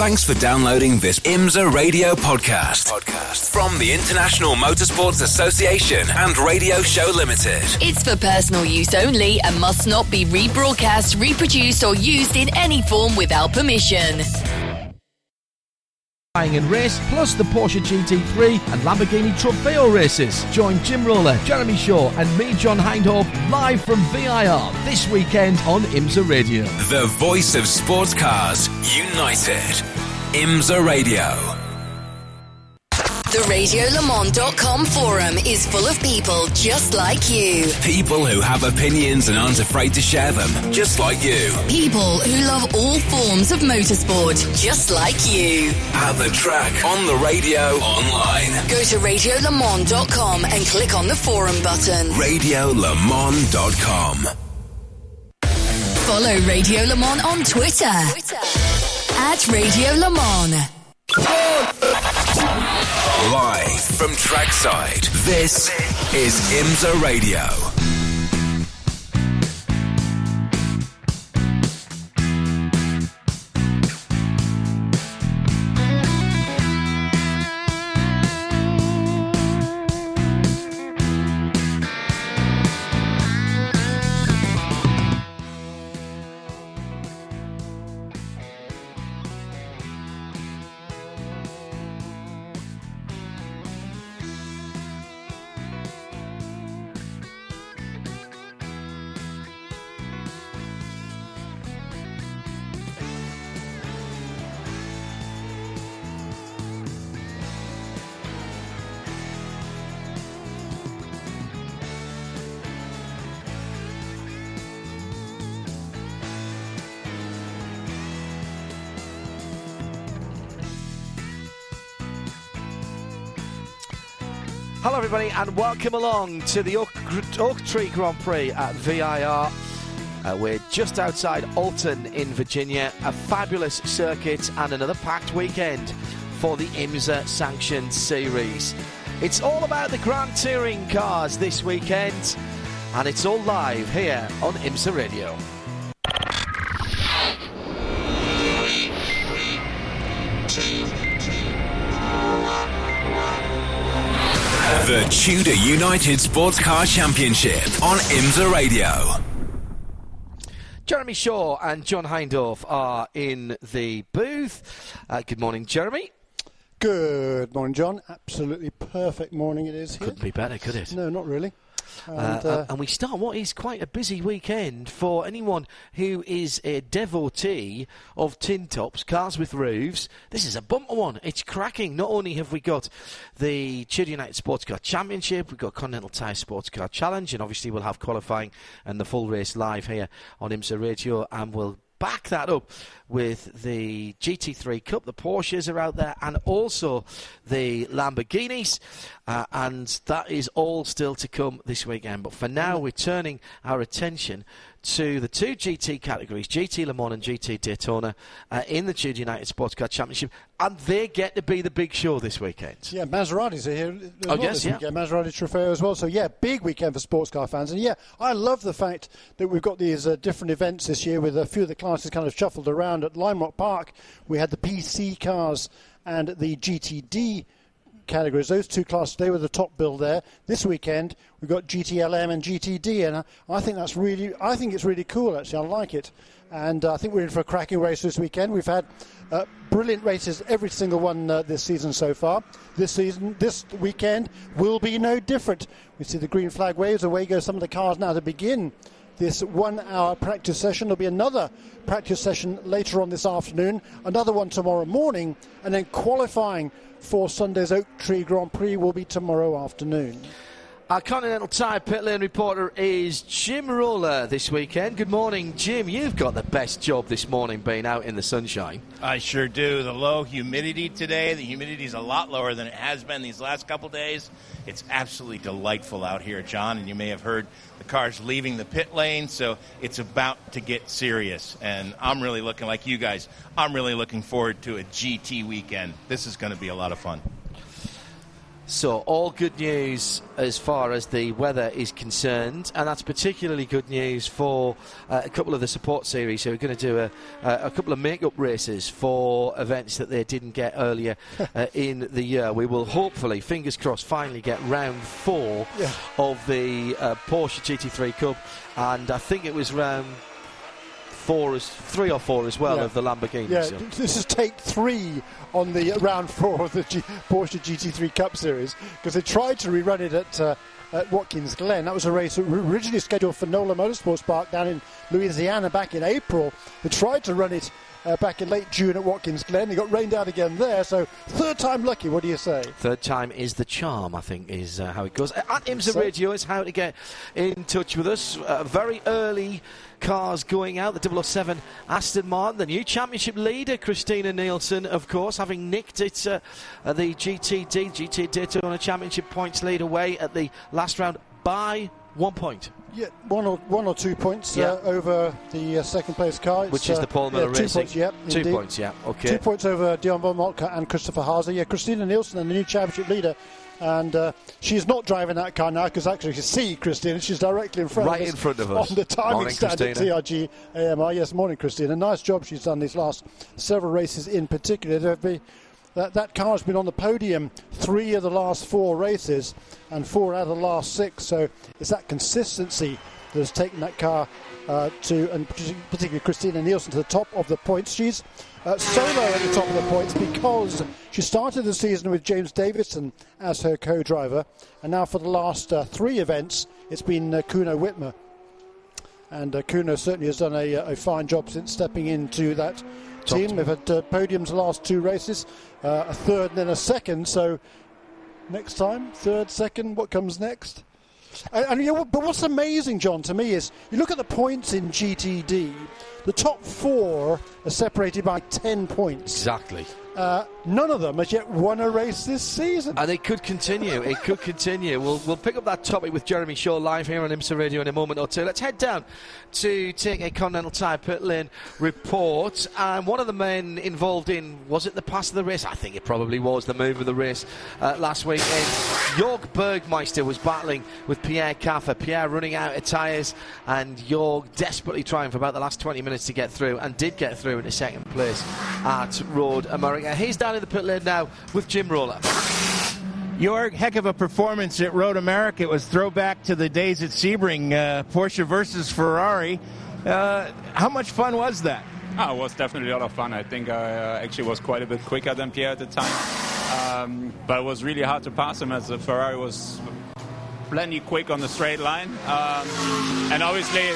Thanks for downloading this IMSA radio podcast. Podcast from the International Motorsports Association and Radio Show Limited. It's for personal use only and must not be rebroadcast, reproduced, or used in any form without permission. And race, plus the Porsche GT3 and Lamborghini Trofeo races. Join Jim Roller, Jeremy Shaw, and me, John Hindhaugh, live from VIR this weekend on IMSA Radio. The voice of sports cars, united. IMSA Radio. The RadioLeMans.com forum is full of people just like you. People who have opinions and aren't afraid to share them, just like you. People who love all forms of motorsport, just like you. At the track, on the radio, online. Go to RadioLeMans.com and click on the forum button. RadioLeMans.com. Follow Radio Le Mans on Twitter, Twitter. at Radio Le Mans. Live from trackside, this is IMSA Radio. Everybody, and welcome along to the Oak, Oak Tree Grand Prix at VIR. Uh, we're just outside Alton in Virginia, a fabulous circuit and another packed weekend for the IMSA Sanctioned Series. It's all about the Grand Touring cars this weekend, and it's all live here on IMSA Radio. The Tudor United Sports Car Championship on IMSA Radio. Jeremy Shaw and John Hindhaugh are in the booth. Uh, good morning, Jeremy. Good morning, John. Absolutely perfect morning it is here. Couldn't be better, could it? No, not really. And, uh, uh, and, we start what is quite a busy weekend for anyone who is a devotee of tin tops, cars with roofs. This is a bumper one. It's cracking. Not only have we got the Tudor United Sports Car Championship, we've got Continental Tire Sports Car Challenge, and obviously we'll have qualifying and the full race live here on IMSA Radio, and we'll back that up with the GT3 Cup. The Porsches are out there, and also the Lamborghinis, uh, and that is all still to come this weekend. But for now, we're turning our attention to the two GT categories, GT Le Mans and GT Daytona, uh, in the Tudor United Sports Car Championship, and they get to be the big show this weekend. Yeah, Maseratis are here. As oh, well yes, yeah. Weekend. Maserati Trofeo as well. So, yeah, big weekend for sports car fans. And, yeah, I love the fact that we've got these uh, different events this year with a few of the classes kind of shuffled around. At Lime Rock Park, we had the PC cars and the GTD categories. Those two classes, they were the top bill there. This weekend, we've got GTLM and GTD, and I think that's really, I think it's really cool. Actually, I like it, and uh, I think we're in for a cracking race this weekend. We've had uh, brilliant races, every single one uh, this season so far. This season, this weekend will be no different. We see the green flag waves. Away go some of the cars now to begin this one hour practice session. There'll be another practice session later on this afternoon, another one tomorrow morning, and then qualifying for Sunday's Oak Tree Grand Prix will be tomorrow afternoon. Our Continental Tire pit lane reporter is Jim Roller this weekend. Good morning, Jim. You've got the best job this morning being out in the sunshine. I sure do. The low humidity today, the humidity is a lot lower than it has been these last couple days. It's absolutely delightful out here, John, and you may have heard the cars leaving the pit lane, so it's about to get serious. And I'm really looking like you guys. I'm really looking forward to a GT weekend. This is going to be a lot of fun. So, all good news as far as the weather is concerned, and that's particularly good news for uh, a couple of the support series who are going to do a, a couple of make-up races for events that they didn't get earlier uh, in the year. We will hopefully, fingers crossed, finally get round four Yeah. of the uh, Porsche GT3 Cup, and I think it was round four, as three or four as well Yeah. of the Lamborghinis. Yeah, this is take three on the round four of the G- Porsche GT3 Cup Series because they tried to rerun it at, uh, at Watkins Glen. That was a race originally scheduled for NOLA Motorsports Park down in Louisiana back in April. They tried to run it uh, back in late June at Watkins Glen. They got rained out again there, so third time lucky. What do you say? Third time is the charm, I think, is uh, how it goes. At IMSA So- Radio is how to get in touch with us. Uh, very early cars going out. The 007 Aston Martin, the new championship leader, Christina Nielsen, of course, having nicked it uh, at the GTD, GT Daytona Championship points lead away at the last round by one point. Yeah, one or one or two points Yeah. uh, over the uh, second place car. It's, Which is uh, the Paul Miller yeah, two Racing. Points, yep, Two indeed. points, yeah. Okay. Two points over Dion von Moltke and Christopher Haase. Yeah, Christina Nielsen, and the new championship leader. And uh, she's not driving that car now because actually you can see Christina. She's directly in front Right of us. in front of us. On the timing Morning, stand at TRG AMR. Yes, morning, Christina. Nice job she's done these last several races in particular. Been- that, that car has been on the podium three of the last four races and four out of the last six. So it's that consistency that has taken that car uh, to, and particularly Christina Nielsen, to the top of the points. She's uh, solo at the top of the points because she started the season with James Davidson as her co-driver, and now for the last uh, three events, it's been uh, Kuno Wittmer. And uh, Kuno certainly has done a, a fine job since stepping into that team. They've had uh, podiums the last two races, uh, a third and then a second. So next time, third, second, what comes next? And, and you know, but what's amazing, John, to me is you look at the points in GTD. The top four are separated by ten points. Exactly. Uh, none of them has yet won a race this season. And it could continue. It could continue. We'll, we'll pick up that topic with Jeremy Shaw live here on IMSA Radio in a moment or two. Let's head down to take a Continental Tire pit lane report. And one of the men involved in, was it the pass of the race? I think it probably was the move of the race uh, last weekend. Jorg Bergmeister was battling with Pierre Kaffer. Pierre running out of tyres and Jorg desperately trying for about the last 20 minutes to get through and did get through into second place at Road America. He's down in the pit lane now with Jim Roller. Your heck of a performance at Road America. It was throwback to the days at Sebring, uh, Porsche versus Ferrari. Uh, how much fun was that? Oh, it was definitely a lot of fun. I think I uh, actually was quite a bit quicker than Pierre at the time. Um, but it was really hard to pass him as the Ferrari was plenty quick on the straight line. Um, and obviously,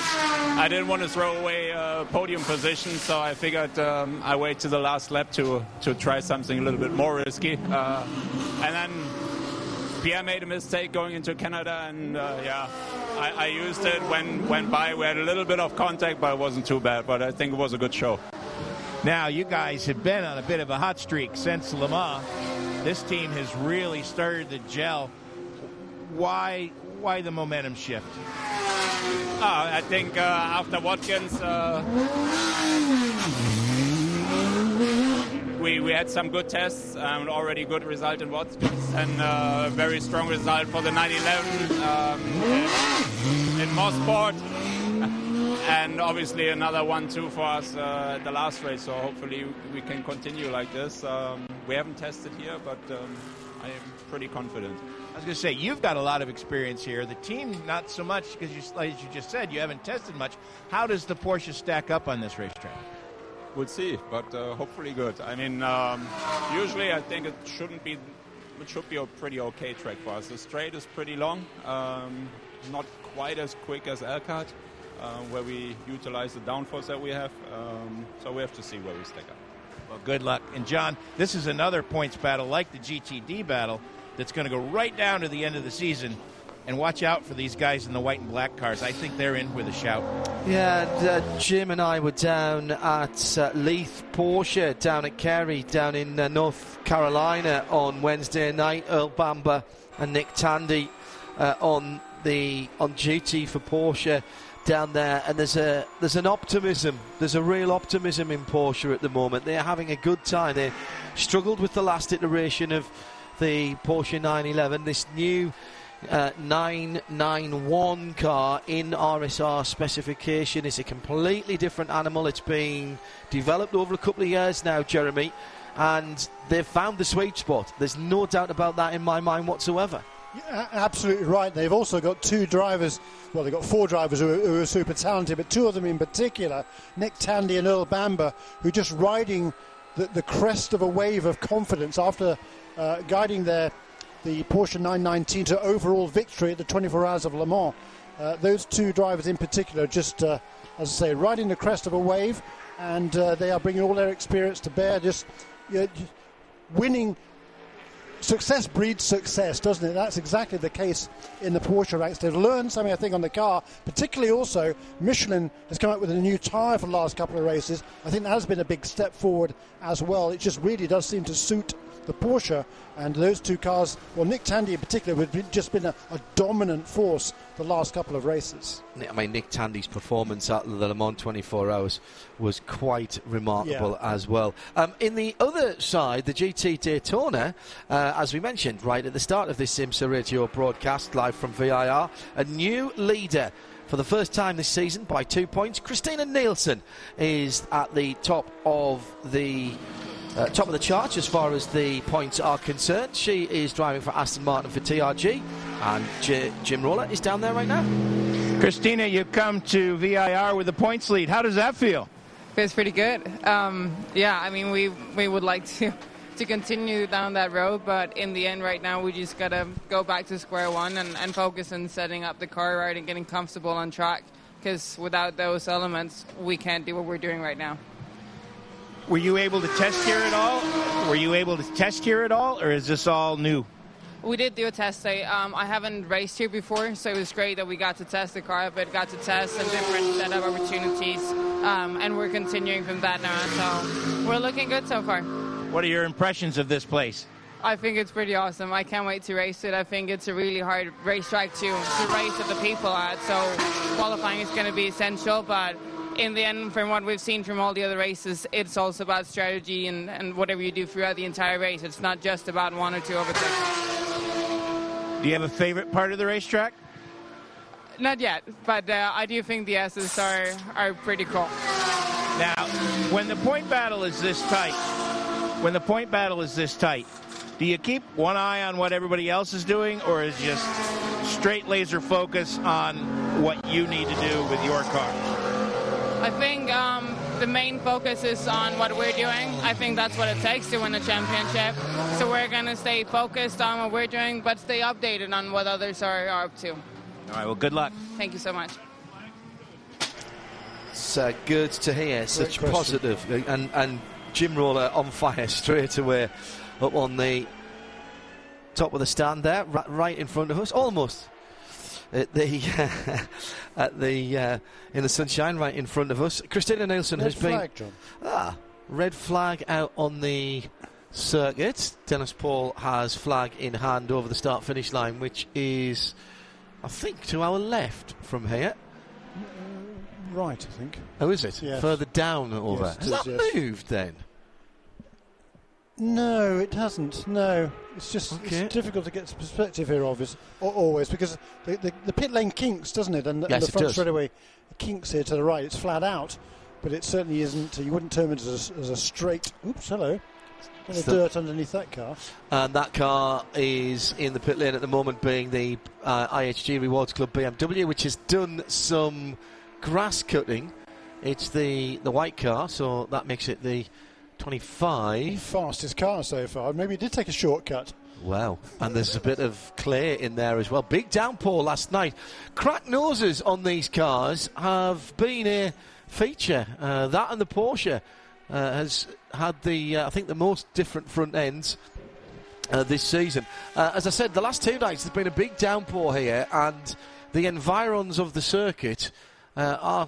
I didn't want to throw away uh, podium position, so I figured um, I wait to the last lap to, to try something a little bit more risky. Uh, and then Pierre made a mistake going into Canada, and uh, yeah, I, I used it when went by. We had a little bit of contact, but it wasn't too bad. But I think it was a good show. Now, you guys have been on a bit of a hot streak since Le Mans. This team has really started to gel. Why, why the momentum shift? Ah, I think uh, after Watkins, uh, we, we had some good tests, um, already good result in Watkins, and uh, a very strong result for the 911 um, in, in Mosport. And obviously another 1-2 for us uh, at the last race, so hopefully we can continue like this. Um, we haven't tested here, but um, I am pretty confident. I was going to say you've got a lot of experience here. The team not so much because, as you just said, you haven't tested much. How does the Porsche stack up on this racetrack? We'll see, but uh, hopefully good. I mean, um, usually I think it shouldn't be, it should be a pretty okay track for us. The straight is pretty long, um, not quite as quick as Elkhart, uh, where we utilize the downforce that we have. Um, so we have to see where we stack up. Well, good luck. And John, this is another points battle like the GTD battle that's going to go right down to the end of the season. And watch out for these guys in the white and black cars. I think they're in with a shout. Yeah, and, uh, Jim and I were down at uh, Leith Porsche, down at Cary, down in uh, North Carolina on Wednesday night. Earl Bamber and Nick Tandy uh, on the on duty for Porsche down there, and there's a there's an optimism. There's a real optimism in Porsche at the moment. They're having a good time. They struggled with the last iteration of the Porsche 911, this new uh, 991 car in RSR specification. It's a completely different animal. It's been developed over a couple of years now, Jeremy, and they've found the sweet spot. There's no doubt about that in my mind whatsoever. Yeah, absolutely right. They've also got two drivers. Well, they've got four drivers who are, who are, super talented, but two of them in particular, Nick Tandy and Earl Bamber, who are just riding the, the crest of a wave of confidence after uh, guiding their the Porsche 919 to overall victory at the 24 Hours of Le Mans. Uh, those two drivers in particular, just uh, as I say, riding the crest of a wave, and uh, they are bringing all their experience to bear, just you know, winning success breeds success, doesn't it? That's exactly the case in the Porsche ranks. They've learned something, I think, on the car. Particularly, also, Michelin has come up with a new tyre for the last couple of races. I think that has been a big step forward as well. It just really does seem to suit the Porsche, and those two cars, well, Nick Tandy in particular, have just been a, a, dominant force the last couple of races. I mean, Nick Tandy's performance at the Le Mans 24 Hours was quite remarkable yeah. as well. Um, in the other side, the GT Daytona, uh, as we mentioned right at the start of this IMSA radio broadcast, live from VIR, a new leader for the first time this season by two points. Christina Nielsen is at the top of the uh, top of the charts as far as the points are concerned. She is driving for Aston Martin for TRG, and J- Jim Roller is down there right now. Christina, you come to VIR with the points lead. How does that feel? Feels pretty good. Um, yeah, I mean, we we would like to to continue down that road, but in the end, right now, we just gotta go back to square one and, and focus on setting up the car right and getting comfortable on track. Because without those elements, we can't do what we're doing right now. Were you able to test here at all? Were you able to test here at all, or is this all new? We did do a test day. Um, I haven't raced here before, so it was great that we got to test the car but got to test some different set of opportunities, um, and we're continuing from that now. So we're looking good so far. What are your impressions of this place? I think it's pretty awesome. I can't wait to race it. I think it's a really hard racetrack to, to race with the people at, so qualifying is going to be essential, but in the end, from what we've seen from all the other races, it's also about strategy and, and whatever you do throughout the entire race. It's not just about one or two overtakes. Do you have a favorite part of the racetrack? Not yet, but uh, I do think the S's are, are pretty cool. Now, when the point battle is this tight, when the point battle is this tight, do you keep one eye on what everybody else is doing, or is just straight laser focus on what you need to do with your car? I think um, the main focus is on what we're doing. I think that's what it takes to win a championship. So we're going to stay focused on what we're doing, but stay updated on what others are, are up to. All right, well, good luck. Thank you so much. It's uh, good to hear such positive and, and Jim Roller on fire straight away up on the top of the stand there, right in front of us, almost at the at the uh, in the sunshine right in front of us. Christina Nielsen red has flag, been John. ah red flag out on the circuit. Dennis Paul has flag in hand over the start finish line, which is I think to our left from here. Right, I think. Oh, is it? Yes. Further down over. Yes, Has that yes. moved then? No, it hasn't. No, it's just Okay. it's difficult to get some perspective here, obviously, always because the, the, the pit lane kinks, doesn't it? And, the- and Yes, the it front does. straightaway kinks here to the right. It's flat out, but it certainly isn't. You wouldn't term it as a, as a straight. Oops, hello. Bit of dirt underneath that car. And that car is in the pit lane at the moment, being the uh, IHG Rewards Club BMW, which has done some grass cutting. It's the, the white car, so that makes it the 25. Fastest car so far. Maybe it did take a shortcut. Wow. And there's a bit of clay in there as well. Big downpour last night. Cracked noses on these cars have been a feature. Uh, that and the Porsche uh, has had the, uh, I think, the most different front ends. Uh, this season, uh, as I said, the last two nights there's been a big downpour here, and the environs of the circuit uh, are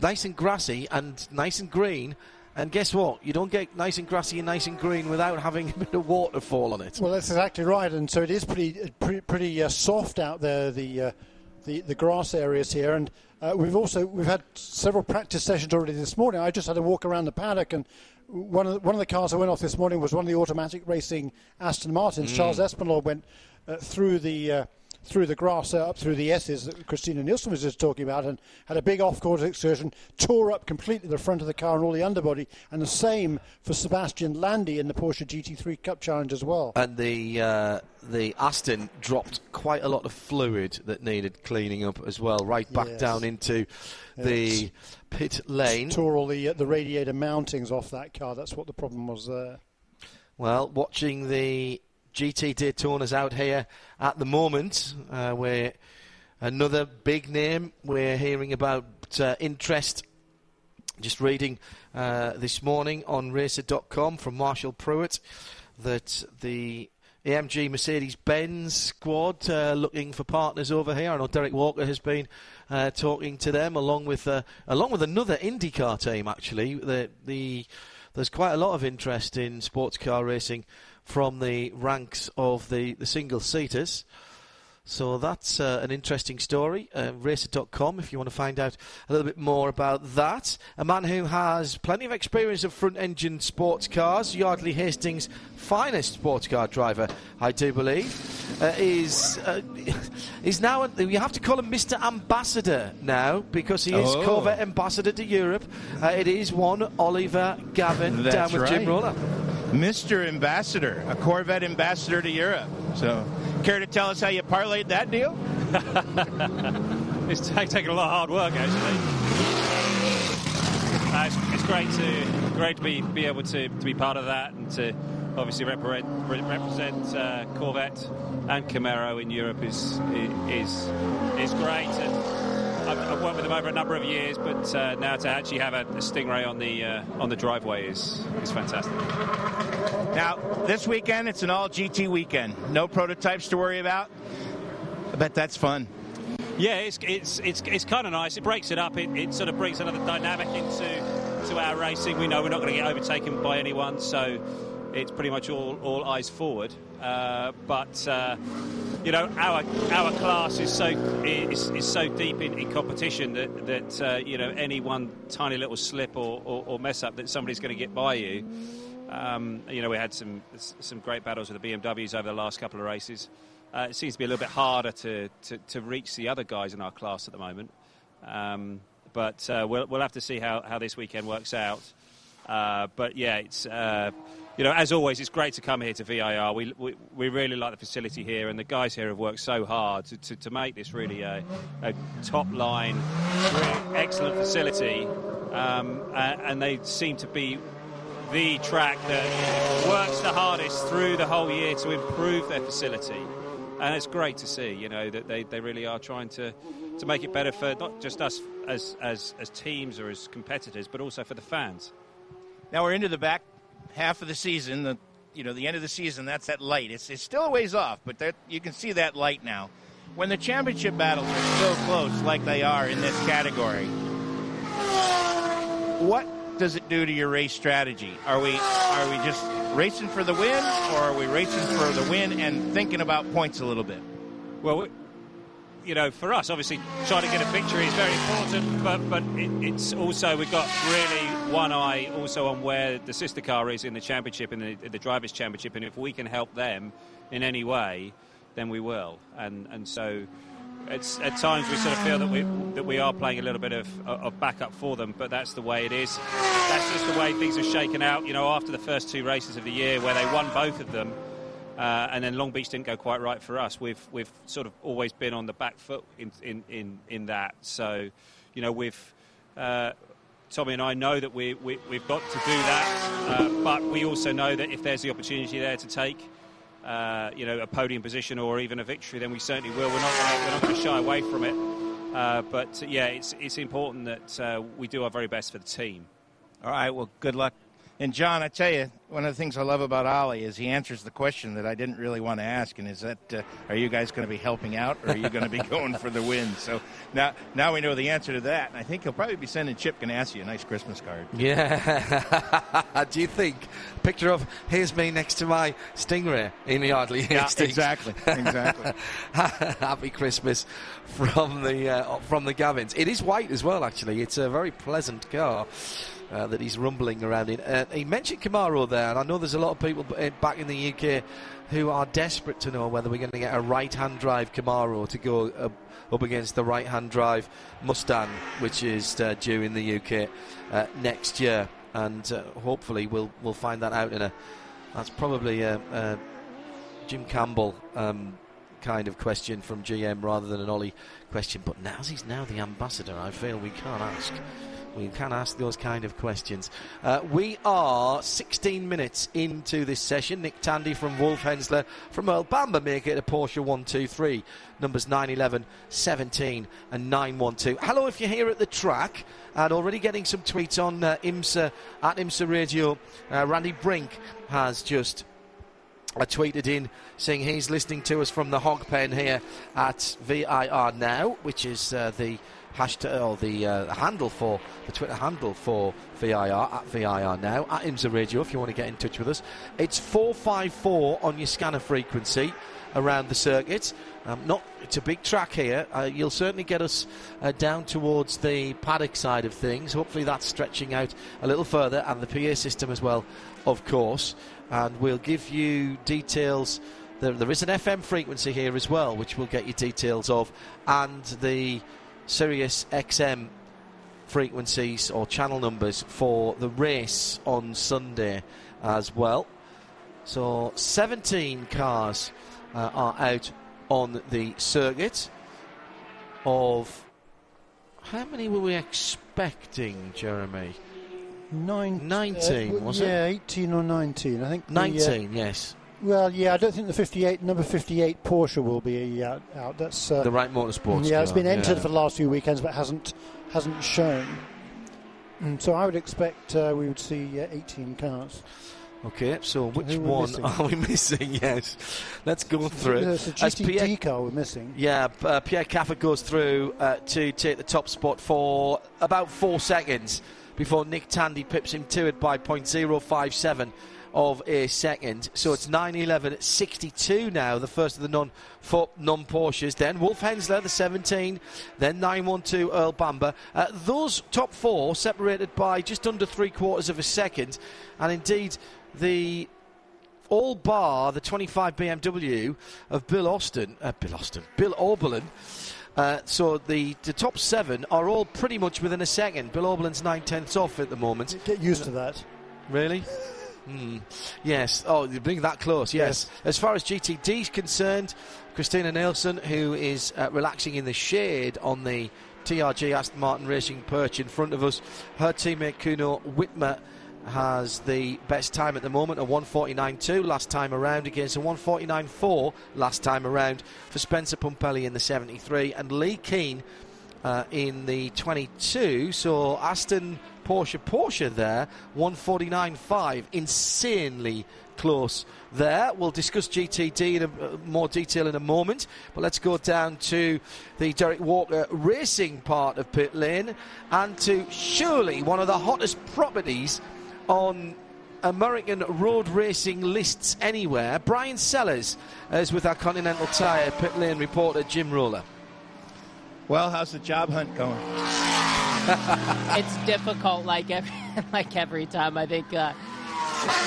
nice and grassy and nice and green. And guess what? You don't get nice and grassy and nice and green without having a bit of water fall on it. Well, that's exactly right, and so it is pretty uh, pretty, pretty uh, soft out there. The uh, the the grass areas here, and uh, we've also we've had several practice sessions already this morning. I just had a walk around the paddock, and one of the, one of the cars that went off this morning was one of the automatic racing Aston Martins. Charles Espenlaub went uh, through the uh, through the grass uh, up through the S's that Christina Nielsen was just talking about and had a big off-course excursion, tore up completely the front of the car and all the underbody, and the same for Sebastian Landy in the Porsche GT3 Cup Challenge as well. And the uh, the Aston dropped quite a lot of fluid that needed cleaning up as well, right back Yes. down into the pit lane. Tore all the uh, the radiator mountings off that car. That's what the problem was there. Well, watching the GT Daytonas out here at the moment, uh, where another big name we're hearing about uh, interest. Just reading uh, this morning on Racer.com from Marshall Pruett that the AMG Mercedes Benz squad uh, looking for partners over here. I know Derek Walker has been uh, talking to them along with uh, along with another IndyCar team. Actually, the the there's quite a lot of interest in sports car racing from the ranks of the, the single seaters. So that's uh, an interesting story. Uh, racer.com if you want to find out a little bit more about that. A man who has plenty of experience of front engine sports cars, Yardley Hastings' finest sports car driver, I do believe, uh, is uh, is now, you have to call him Mr. Ambassador now because he is Oh. Corvette Ambassador to Europe. Uh, it is one Oliver Gavin down with Jim right. Roller. Mr. Ambassador, a Corvette ambassador to Europe. So, care to tell us how you parlayed that deal? It's ta- taken a lot of hard work, actually. Uh, it's, it's great to great to be, be able to, to be part of that and to obviously represent represent uh, Corvette and Camaro in Europe is is is great. And I've, I've worked with them over a number of years, but uh, now to actually have a, a Stingray on the uh, on the driveway is is fantastic. Now, this weekend, it's an all GT weekend. No prototypes to worry about. I bet that's fun. Yeah, it's it's it's, it's kind of nice. It breaks it up. It, it sort of brings another dynamic into to our racing. We know we're not going to get overtaken by anyone, so it's pretty much all all eyes forward. Uh, but uh, you know, our our class is so is, is so deep in, in competition that that uh, you know any one tiny little slip or, or, or mess up that somebody's going to get by you. Um, you know, we had some some great battles with the BMWs over the last couple of races. Uh, it seems to be a little bit harder to, to, to reach the other guys in our class at the moment. Um, but uh, we'll, we'll have to see how, how this weekend works out. But yeah, it's you know as always, it's great to come here to VIR. We, we, we really like the facility here, and the guys here have worked so hard to, to, to make this really a, a top line, excellent facility. Um, and they seem to be the track that works the hardest through the whole year to improve their facility. And it's great to see, you know, that they, they really are trying to, to make it better for not just us as, as, as teams or as competitors, but also for the fans. Now we're into the back half of the season. The you know the end of the season. That's that light. It's, it's still a ways off, but that, you can see that light now. When the championship battles are so close, like they are in this category, what does it do to your race strategy? Are we are we just racing for the win, or are we racing for the win and thinking about points a little bit? Well, we- you know, for us, obviously, trying to get a victory is very important, but but it, it's also we've got really one eye also on where the sister car is in the championship, in the, in the drivers' championship, and if we can help them in any way, then we will. And and so. It's, at times we sort of feel that we that we are playing a little bit of, of backup for them, but that's the way it is. That's just the way things have shaken out. You know, after the first two races of the year, where they won both of them, uh, and then Long Beach didn't go quite right for us. We've we've sort of always been on the back foot in in, in, in that. So, you know, we've uh, Tommy and I know that we, we we've got to do that, uh, but we also know that if there's the opportunity there to take. Uh, you know, a podium position or even a victory, then we certainly will. We're not gonna, we're not going to shy away from it. Uh, but uh, yeah, it's it's important that uh, we do our very best for the team. All right, well, good luck. And John, I tell you, one of the things I love about Ollie is he answers the question that I didn't really want to ask, and is that uh, are you guys going to be helping out, or are you going to be going for the win? So now, now we know the answer to that, and I think he'll probably be sending Chip Ganassi a nice Christmas card. Yeah. Do you think? Picture of here's me next to my Stingray in the Yardley Hastings. exactly, exactly. Happy Christmas from the uh, from the Gavins. It is white as well, actually. It's a very pleasant car. Uh, that he's rumbling around in. Uh, he mentioned Camaro there, and I know there's a lot of people back in the UK who are desperate to know whether we're going to get a right-hand drive Camaro to go up, up against the right-hand drive Mustang, which is uh, due in the UK uh, next year, and uh, hopefully we'll we'll find that out in a. That's probably a, a Jim Campbell. Um, kind of question from GM rather than an Ollie question. But now he's now the ambassador, I feel we can't ask. We can ask those kind of questions. Uh, we are 16 minutes into this session. Nick Tandy from Wolf Henzler from Earl Bamber make it a Porsche 123. Numbers 911, 17, and 912. Hello, if you're here at the track and already getting some tweets on uh, IMSA at IMSA Radio. Uh, Randy Brink has just I tweeted in saying he's listening to us from the hog pen here at VIR now, which is uh, the hashtag or the uh, handle for the Twitter handle for VIR at VIR now at IMSA Radio. If you want to get in touch with us, it's four five four on your scanner frequency around the circuit. Um, not it's a big track here. Uh, you'll certainly get us uh, down towards the paddock side of things. Hopefully that's stretching out a little further, and the PA system as well, of course and we'll give you details. There, there is an FM frequency here as well, which we'll get you details of, and the Sirius XM frequencies or channel numbers for the race on Sunday as well. So 17 cars uh, are out on the circuit. Of how many were we expecting, Jeremy? Nine, 19, uh, was yeah, it? Yeah, 18 or 19. I think. the, uh, 19, yes. Well, yeah, I don't think the 58 number 58 Porsche will be out. out. That's uh, The right motorsports. yeah, it's been entered yeah. for the last few weekends, but hasn't hasn't shown. Mm, So I would expect uh, we would see uh, 18 cars. Okay, so which who one are we missing? Yes, let's go through. There's a GTD Pierre, car we're missing. yeah, uh, Pierre Kaffer goes through uh, to take the top spot for about four seconds before Nick Tandy pips him to it by 0.057 of a second. So it's 9.11 at 62 now, the first of the non non Porsches. Then Wolf Henzler, the 17. Then 912 Earl Bamber. Uh, those top four separated by just under three quarters of a second, and indeed the all bar the 25 BMW of Bill Austin, uh, Bill Austin, Bill Auberlen. Uh, so the, the top seven are all pretty much within a second. Bill Auberlen's nine tenths off at the moment. Get used to that. Really? Hmm. Yes. Oh, you bring that close. Yes. As far as GTD is concerned, Christina Nielsen, who is uh, relaxing in the shade on the TRG Aston Martin Racing perch in front of us, her teammate Kuno Wittmer has the best time at the moment, a 149.2 last time around against a 149.4 last time around for Spencer Pumpelly in the 73 and Leh Keen uh, in the 22. So Aston Porsche Porsche there, 149.5, insanely close there. We'll discuss GTD in a, uh, more detail in a moment, but let's go down to the Derek Walker racing part of pit lane and to surely one of the hottest properties on American road racing lists anywhere. Brian Sellers is with our Continental Tire pit lane reporter Jim Roller. Well, how's the job hunt going? it's difficult like every like every time. I think uh,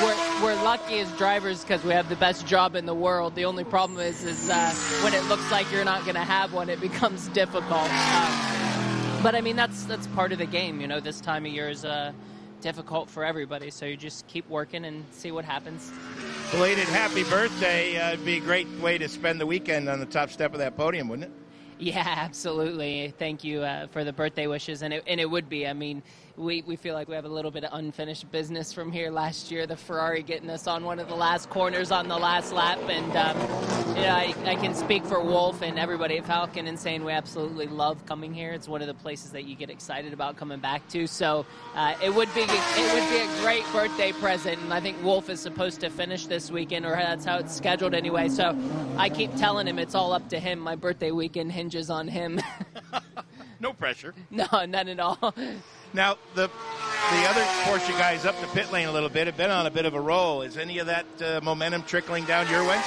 we're we're lucky as drivers because we have the best job in the world. The only problem is is uh, when it looks like you're not going to have one, it becomes difficult. Um, but I mean that's that's part of the game. You know, this time of year is uh, difficult for everybody. So you just keep working and see what happens. Belated happy birthday. Uh, it'd be a great way to spend the weekend on the top step of that podium, wouldn't it? Yeah, absolutely. Thank you uh, for the birthday wishes, and it, and it would be. I mean, we, we feel like we have a little bit of unfinished business from here last year. The Ferrari getting us on one of the last corners on the last lap, and um, you know, I, I can speak for Wolf and everybody at Falcon and saying we absolutely love coming here. It's one of the places that you get excited about coming back to. So uh, it would be it would be a great birthday present, and I think Wolf is supposed to finish this weekend, or that's how it's scheduled anyway. So I keep telling him it's all up to him. My birthday weekend hinges on him. No pressure. no, none at all. Now, the the other Porsche guys up the pit lane a little bit have been on a bit of a roll. Is any of that uh, momentum trickling down your way?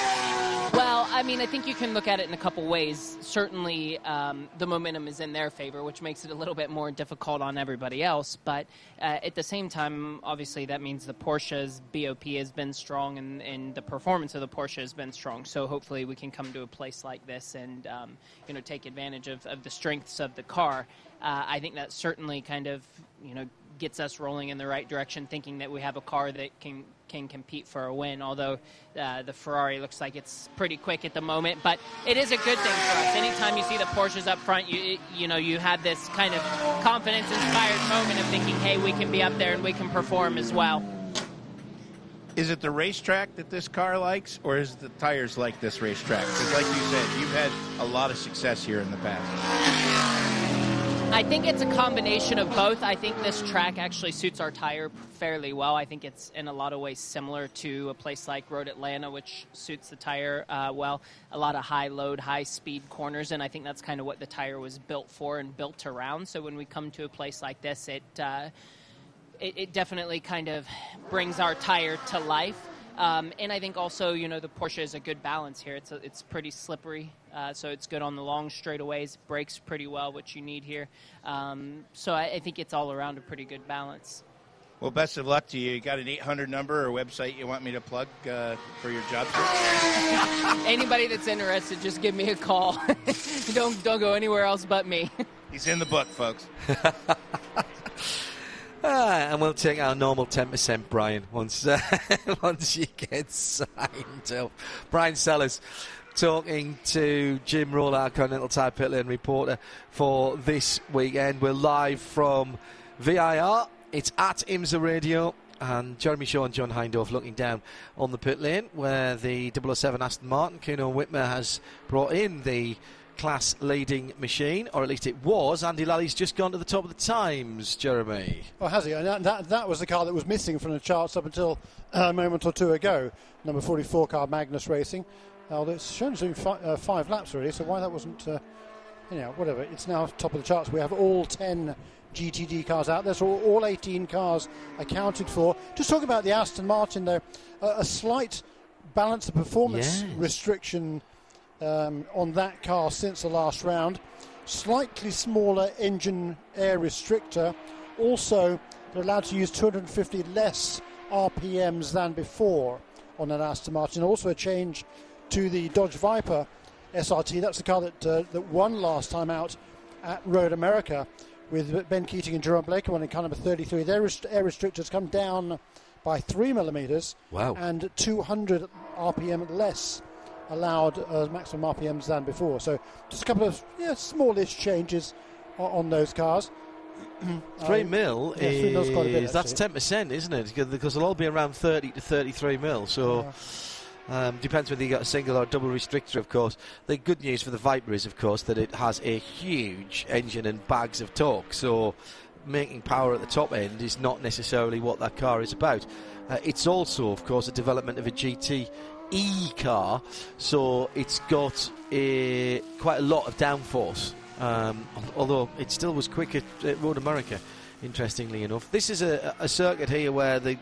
Well, I mean, I think you can look at it in a couple ways. Certainly, um, the momentum is in their favor, which makes it a little bit more difficult on everybody else. But uh, at the same time, obviously, that means the Porsche's BOP has been strong and, and the performance of the Porsche has been strong. So hopefully, we can come to a place like this and um, you know take advantage of, of the strengths of the car. Uh, I think that certainly kind of you know gets us rolling in the right direction, thinking that we have a car that can can compete for a win. Although uh, the Ferrari looks like it's pretty quick at the moment, but it is a good thing for us. Anytime you see the Porsches up front, you you know you have this kind of confidence-inspired moment of thinking, hey, we can be up there and we can perform as well. Is it the racetrack that this car likes, or is the tires like this racetrack? Because, like you said, you've had a lot of success here in the past. I think it's a combination of both. I think this track actually suits our tire fairly well. I think it's in a lot of ways similar to a place like Road Atlanta, which suits the tire uh, well. A lot of high load, high speed corners, and I think that's kind of what the tire was built for and built around. So when we come to a place like this, it uh, it, it definitely kind of brings our tire to life. Um, and I think also, you know, the Porsche is a good balance here. It's a, it's pretty slippery, uh, so it's good on the long straightaways. Brakes pretty well, which you need here. Um, so I, I, think it's all around a pretty good balance. Well, best of luck to you. You got an 800 number or website you want me to plug uh, for your job Anybody that's interested, just give me a call. don't don't go anywhere else but me. He's in the book, folks. Ah, and we'll take our normal 10%, Brian, once uh, once you get signed up. Brian Sellers talking to Jim Roll, our Continental Tire Pit Lane reporter for this weekend. We're live from VIR. It's at IMSA Radio. And Jeremy Shaw and John Hindhaugh looking down on the pit lane where the 007 Aston Martin, Kuno Wittmer, has brought in the class leading machine, or at least it was. Andy Lally's just gone to the top of the times, Jeremy. Oh, has he? And that, that, that was the car that was missing from the charts up until a moment or two ago. Number 44 car, Magnus Racing. Although it's shown to fi- uh, five laps already, so why that wasn't, uh, you know, whatever. It's now top of the charts. We have all 10 GTD cars out there, so all 18 cars accounted for. Just talking about the Aston Martin, though, uh, a slight balance of performance yes. restriction um, on that car since the last round. Slightly smaller engine air restrictor. Also, they're allowed to use 250 less RPMs than before on an Aston Martin. Also, a change to the Dodge Viper SRT. That's the car that uh, that won last time out at Road America with Ben Keating and Jeroen Bleekemolen in car number 33. Their rest- air restrictors come down by three millimeters wow. and 200 RPM less allowed uh, maximum RPMs than before. So just a couple of yeah, smallish changes on, on those cars. three um, mil yeah, is three bit, that's ten percent, isn't it? Because they'll all be around thirty to thirty-three mil. So. Yeah. Um, depends whether you've got a single or double restrictor, of course. The good news for the Viper is, of course, that it has a huge engine and bags of torque. So making power at the top end is not necessarily what that car is about. Uh, it's also, of course, a development of a GT E car, so it's got a, quite a lot of downforce. Um, although it still was quicker at, at, Road America, interestingly enough. This is a, a, circuit here where the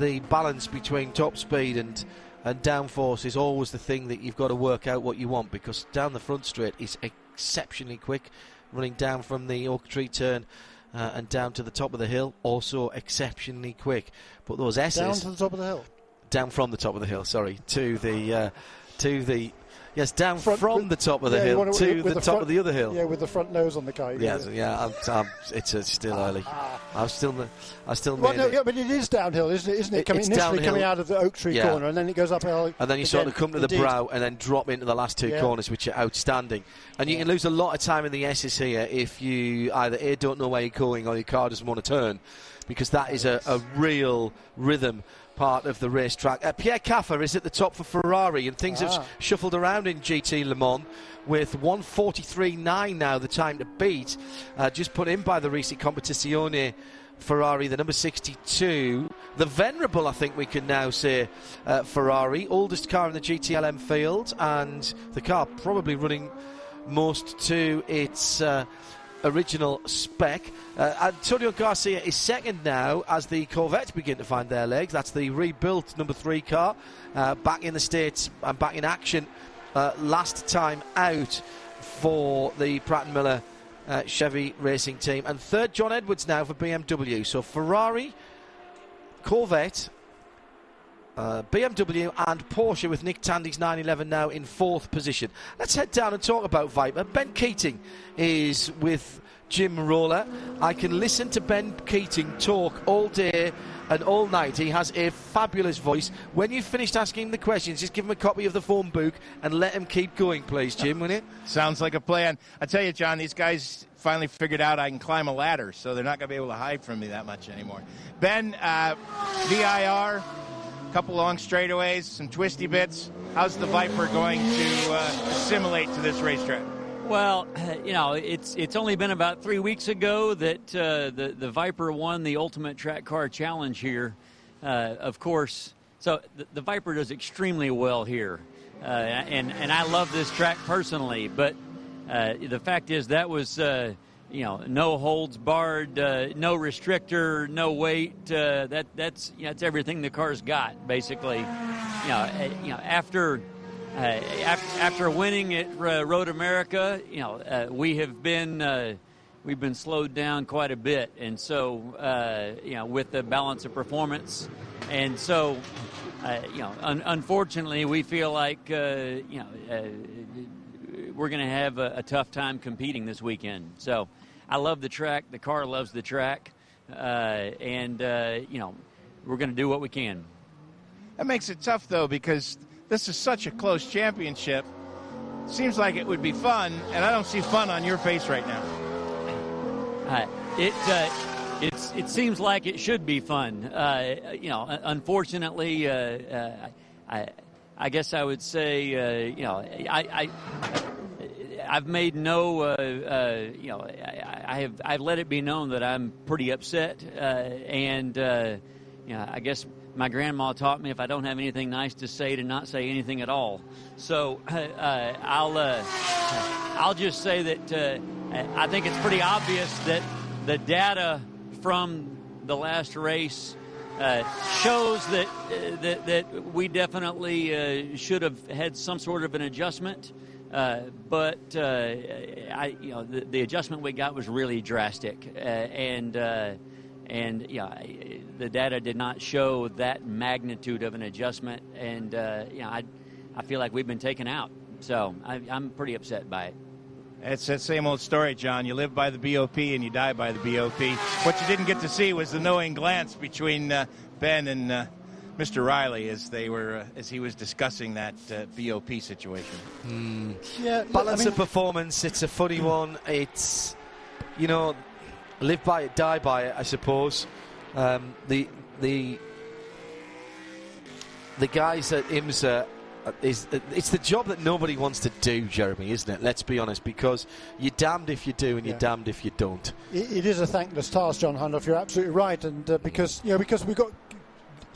the balance between top speed and and downforce is always the thing that you've got to work out what you want because down the front straight is exceptionally quick, running down from the oak tree turn. Uh, and down to the top of the hill, also exceptionally quick. But those S's down to the top of the hill down from the top of the hill. Sorry, to the uh, to the yes, down front, from the top of the yeah, hill to the, the, top front, of the other hill. Yeah, with the front nose on the car. Yeah, yeah. I'm, I'm, it's uh, still early. I'm still I still. Well, no, yeah, but it is downhill, isn't it? Isn't it? Coming, initially downhill. coming out of the oak tree yeah. corner, and then it goes uphill. And then you sort of come to the Indeed. brow, and then drop into the last two corners, which are outstanding. And you can lose a lot of time in the S's here if you either a don't know where you're going or your car doesn't want to turn, because that is a, a real rhythm part of the racetrack. Uh, Pierre Kaffer is at the top for Ferrari, and things ah. have shuffled around in GT Le Mans with 143.9 now, the time to beat, uh, just put in by the Risi Competizione. Ferrari, the number 62, the venerable, I think we can now say, uh, Ferrari, oldest car in the GTLM field, and the car probably running most to its uh, original spec. Uh, Antonio Garcia is second now as the Corvettes begin to find their legs. That's the rebuilt number three car, uh, back in the States and back in action uh, last time out for the Pratt and Miller uh, Chevy racing team. And third, John Edwards now for BMW. So Ferrari, Corvette, uh, BMW and Porsche with Nick Tandy's 911 now in fourth position. Let's head down and talk about Viper. Ben Keating is with Jim Roller. I can listen to Ben Keating talk all day and all night. He has a fabulous voice. When you've finished asking him the questions, just give him a copy of the phone book and let him keep going, please, Jim, will you? Sounds like a plan. I tell you, John, these guys finally figured out I can climb a ladder, so they're not going to be able to hide from me that much anymore. Ben, uh, VIR, couple long straightaways, some twisty bits. How's the Viper going to uh, assimilate to this racetrack? Well, you know, it's it's only been about three weeks ago that uh, the the Viper won the Ultimate Track Car Challenge here. Uh, of course, so the, the, Viper does extremely well here, uh, and and I love this track personally. But uh, the fact is that was uh, you know, no holds barred, uh, no restrictor, no weight. Uh, that that's you know, that's everything the car's got basically. You know, uh, you know after. Uh, after, after winning at uh, Road America, you know uh, we have been we've been slowed down quite a bit, and so you know with the balance of performance, and so you know un- unfortunately we feel like you know we're going to have a, a, tough time competing this weekend. So I love the track. The car loves the track, uh, and uh, you know we're going to do what we can. That makes it tough though because this is such a close championship. Seems like it would be fun, and I don't see fun on your face right now. Uh, it uh, it's it seems like it should be fun. Uh, you know, unfortunately, uh, I I guess I would say you know I, I I've made no, uh, uh, you know, I, I, have I've let it be known that I'm pretty upset, uh, and uh, you know, I guess my grandma taught me if I don't have anything nice to say, to not say anything at all. So uh, I'll uh, I'll just say that I think it's pretty obvious that the data from the last race. Uh, shows that, uh, that that we definitely uh, should have had some sort of an adjustment. Uh, but uh, I, you know, the, the, adjustment we got was really drastic, uh, and uh, and yeah, the data did not show that magnitude of an adjustment, and uh, you know, I, I feel like we've been taken out. So I, I'm pretty upset by it. It's that same old story, John. You live by the BOP and you die by the BOP. What you didn't get to see was the knowing glance between Ben and Mr. Riley as they were uh, as he was discussing that uh, BOP situation. Mm. Yeah, balance I mean, of performance. It's a funny one. It's you know, live by it, die by it. I suppose. Um, the the the guys at IMSA uh, is it's the job that nobody wants to do, Jeremy, isn't it? Let's be honest, because you're damned if you do and you're damned if you don't. it, it is a thankless task, John Hindhaugh. You're absolutely right, and uh, because you know because we've got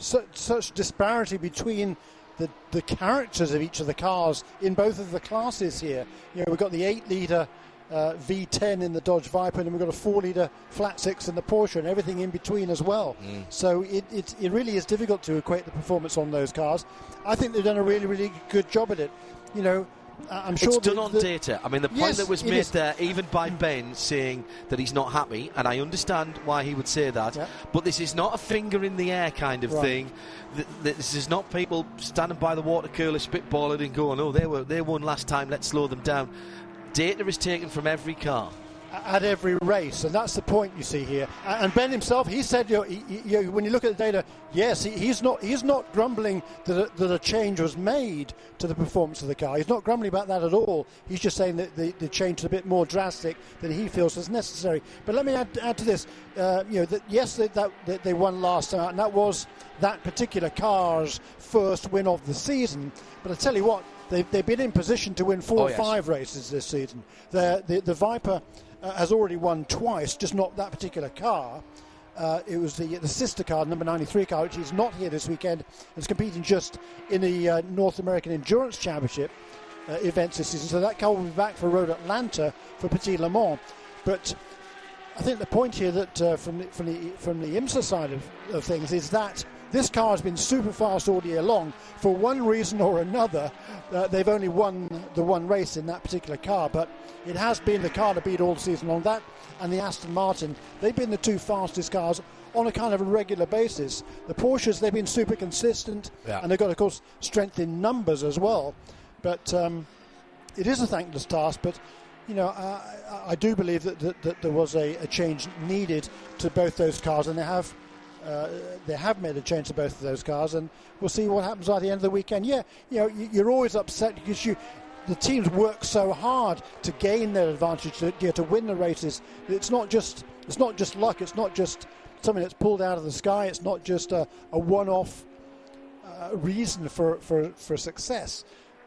such, such disparity between the, the characters of each of the cars in both of the classes here. You know, we've got the 8 litre uh, V10 in the Dodge Viper, and we've got a 4 litre flat six in the Porsche, and everything in between as well. Mm. So it, it, it really is difficult to equate the performance on those cars. I think they've done a really, really good job at it. You know, I'm sure it's done on the, data. I mean, the point yes, that was made is. there, even by Ben saying that he's not happy, and I understand why he would say that, yeah. but this is not a finger in the air kind of right. thing. This is not people standing by the water cooler spitballing and going, "Oh, they were they won last time. Let's slow them down." Data is taken from every car at every race, and that's the point you see here. And Ben himself, he said, you know, he, you know, when you look at the data, yes, he, he's not he's not grumbling that a, that a change was made to the performance of the car. He's not grumbling about that at all. He's just saying that the, the change is a bit more drastic than he feels is necessary. But let me add, add to this, uh, you know, that yes, that, that, they won last time, out, and that was that particular car's first win of the season. But I tell you what, they've, they've been in position to win four oh, or yes. five races this season. The, the, the Viper uh, has already won twice, just not that particular car. Uh, it was the the sister car, number 93 car, which is not here this weekend. It's competing just in the uh, North American Endurance Championship uh, events this season. So that car will be back for Road Atlanta for Petit Le Mans. But I think the point here that uh, from the, from the from the IMSA side of, of things is that this car has been super fast all year long. For one reason or another, uh, they've only won the one race in that particular car, but it has been the car to beat all season long. That and the Aston Martin, they've been the two fastest cars on a kind of a regular basis. The Porsches, they've been super consistent, Yeah. and they've got, of course, strength in numbers as well. But um, it is a thankless task, but you know, I, I- do believe that, that, that there was a, a change needed to both those cars, and they have uh, they have made a change to both of those cars, and we'll see what happens at the end of the weekend. Yeah, you know, you- you're always upset because you the teams work so hard to gain their advantage to, to win the races. It's not just it's not just luck. It's not just something that's pulled out of the sky. It's not just a, a one-off uh, reason for, for, for success.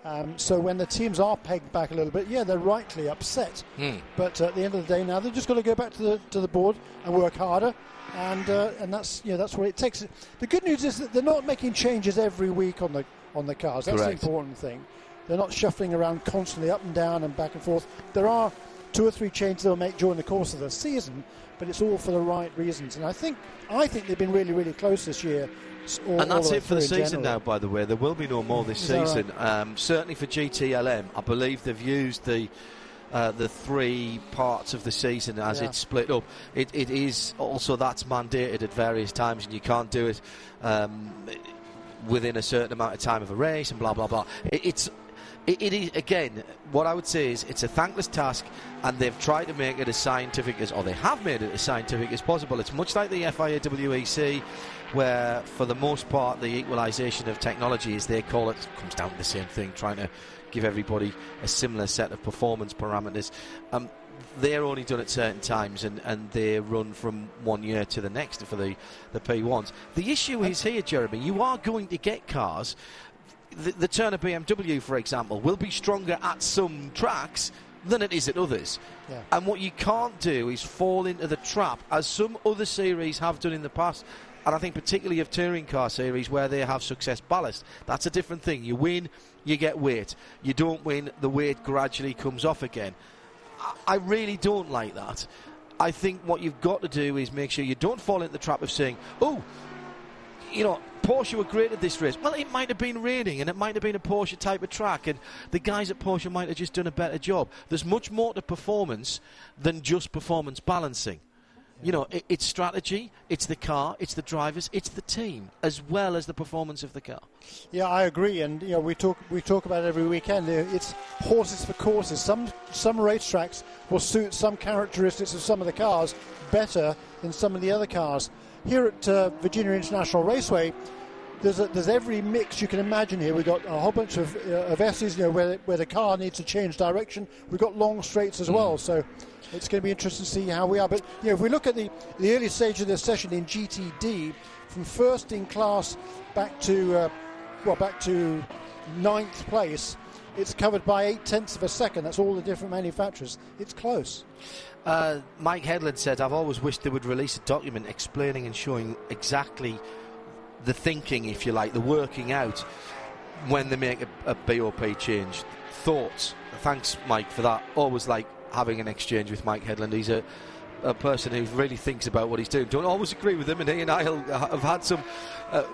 Um, so when the teams are pegged back a little bit, yeah, they're rightly upset. Hmm. But at the end of the day, now they've just got to go back to the to the board and work harder, and uh, and that's you know that's what it takes. The good news is that they're not making changes every week on the on the cars. That's Correct. the important thing. They're not shuffling around constantly up and down and back and forth. There are two or three changes they'll make during the course of the season, but it's all for the right reasons. And I think I think they've been really really close this year. All- and that's it for the season now, by the way. There will be no more this Is that right? season. Um, certainly for GTLM, I believe they've used the. Uh, the three parts of the season as Yeah. it's split up. It, it is also that's mandated at various times, and you can't do it um, within a certain amount of time of a race, and blah blah blah. It, it's it, it is again what I would say is it's a thankless task, and they've tried to make it as scientific as, or they have made it as scientific as possible. It's much like the FIA WEC, where for the most part the equalisation of technology, as they call it, comes down to the same thing, trying to give everybody a similar set of performance parameters. Um, they're only done at certain times and, and they run from one year to the next for the, the P1s. The issue is here, Jeremy, you are going to get cars. The, the Turner BMW, for example, will be stronger at some tracks than it is at others. Yeah. And what you can't do is fall into the trap, as some other series have done in the past. And I think particularly of touring car series where they have success ballast. That's a different thing. You win, you get weight. You don't win, the weight gradually comes off again. I- really don't like that. I think what you've got to do is make sure you don't fall into the trap of saying, oh, you know, Porsche were great at this race. Well, it might have been raining and it might have been a Porsche type of track, and the guys at Porsche might have just done a better job. There's much more to performance than just performance balancing. You know, it, it's strategy, it's the car, it's the drivers, it's the team, as well as the performance of the car. Yeah, I agree, and you know we talk we talk about it every weekend. It's horses for courses. Some some racetracks will suit some characteristics of some of the cars better than some of the other cars. Here at uh, Virginia International Raceway, there's a, there's every mix you can imagine here. We've got a whole bunch of uh, of S's, you know, where where the car needs to change direction. We've got long straights as well, so. It's going to be interesting to see how we are. But you know, if we look at the, the early stage of this session in GTD, from first in class back to uh, well, back to ninth place, it's covered by eight tenths of a second. That's all the different manufacturers. It's close. Uh, Mike Headland said, I've always wished they would release a document explaining and showing exactly the thinking, if you like, the working out when they make a, a BOP change. Thoughts. Thanks, Mike, for that. Always like having an exchange with Mike Headland. He's a, a person who really thinks about what he's doing. Don't always agree with him, and he and I have had some. Uh,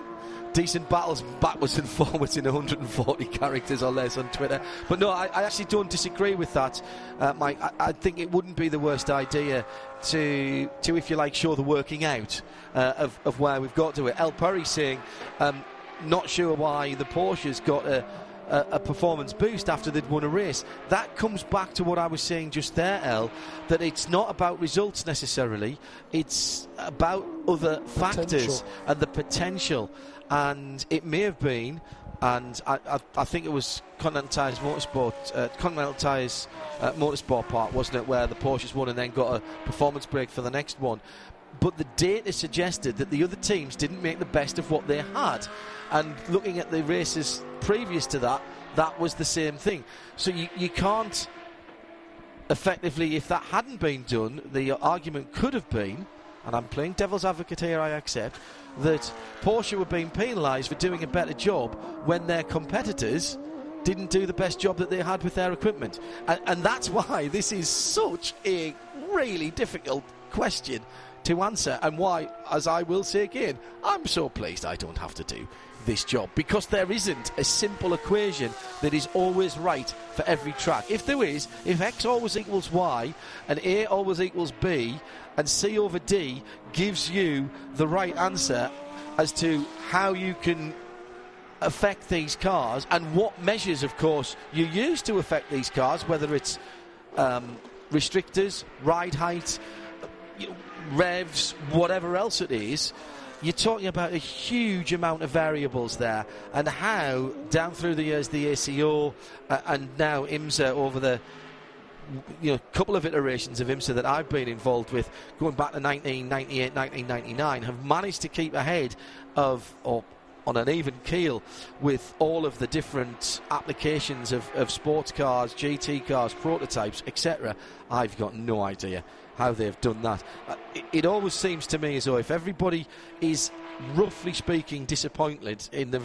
decent battles backwards and forwards in 140 characters or less on Twitter. But no, I, I actually don't disagree with that, uh, Mike. I, I think it wouldn't be the worst idea to, to if you like, show the working out uh, of, of where we've got to it. El Perry saying, um, not sure why the Porsche's got a, a, a performance boost after they'd won a race. That comes back to what I was saying just there, El, that it's not about results necessarily, it's about other factors and the potential. And it may have been, and I, I, I think it was Continental Tires Motorsport, uh, Continental Tires uh, Motorsport Park, wasn't it, where the Porsches won and then got a performance break for the next one. But the data suggested that the other teams didn't make the best of what they had. And looking at the races previous to that, that was the same thing. So you, you can't effectively, if that hadn't been done, the argument could have been, and I'm playing devil's advocate here, I accept, that Porsche were being penalised for doing a better job when their competitors didn't do the best job that they had with their equipment. And, and that's why this is such a really difficult question to answer, and why, as I will say again, I'm so pleased I don't have to do this job because there isn't a simple equation that is always right for every track. If there is, if X always equals Y and A always equals B and C over D gives you the right answer as to how you can affect these cars and what measures, of course, you use to affect these cars, whether it's um, restrictors, ride height, revs, whatever else it is. You're talking about a huge amount of variables there, and how down through the years the ACO uh, and now IMSA over the you know, couple of iterations of IMSA that I've been involved with, going back to 1998, 1999, have managed to keep ahead of, or on an even keel with all of the different applications of, of sports cars, GT cars, prototypes, etc. I've got no idea how they've done that. Uh, it, it, always seems to me as though if everybody is roughly speaking disappointed in the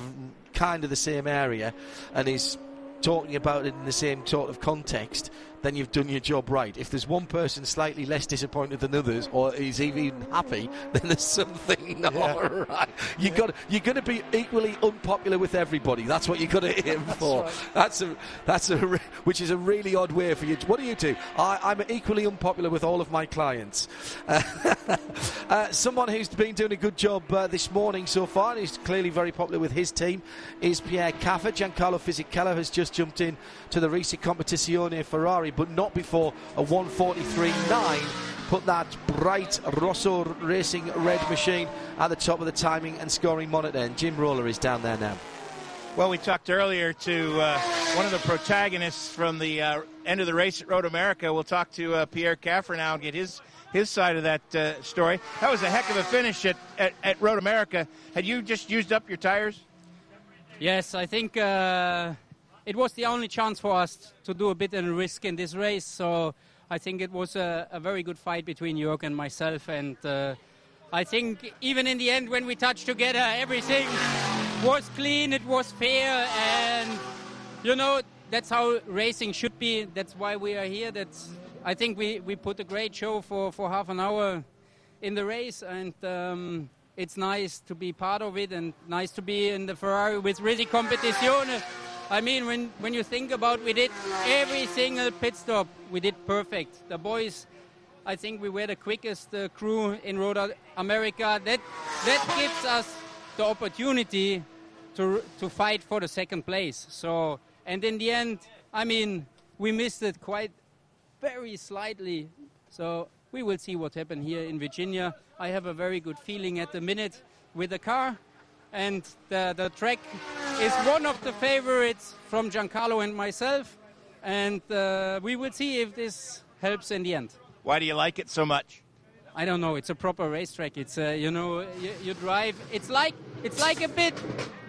kind of the same area and is talking about it in the same sort of context, then you've done your job right. If there's one person slightly less disappointed than others, or is even happy, then there's something not yeah. right. You got you're going to be equally unpopular with everybody. That's what you've got to aim for. Right. That's a that's a which is a really odd way for you. To, what do you do? I, am equally unpopular with all of my clients. Uh, uh, someone who's been doing a good job uh, this morning so far, and is clearly very popular with his team, is Pierre Kaffer. Giancarlo Fisichella has just jumped in to the Risi Competizione Ferrari but not before a 143.9 put that bright Rosso Racing red machine at the top of the timing and scoring monitor. And Jim Roller is down there now. Well, we talked earlier to uh, one of the protagonists from the uh, end of the race at Road America. We'll talk to uh, Pierre Kaffer now and get his his side of that uh, story. That was a heck of a finish at, at, at, Road America. Had you just used up your tires? Yes, I think uh, it was the only chance for us to do a bit of a risk in this race. So I think it was a, a very good fight between Jörg and myself. And uh, I think even in the end, when we touched together, everything was clean, it was fair. And, you know, that's how racing should be. That's why we are here. That's, I think we, we put a great show for, for half an hour in the race. And um, it's nice to be part of it and nice to be in the Ferrari with Risi Competizione I mean, when, when you think about we did every single pit stop, we did perfect. The boys, I think we were the quickest uh, crew in Road America. That, that gives us the opportunity to, to fight for the second place. So, and in the end, I mean, we missed it quite very slightly. So we will see what happens here in Virginia. I have a very good feeling at the minute with the car and the, the track is one of the favorites from Giancarlo and myself, and uh, we will see if this helps in the end. Why do you like it so much? I don't know. It's a proper racetrack. It's uh, you know you, you, drive. It's like it's like a bit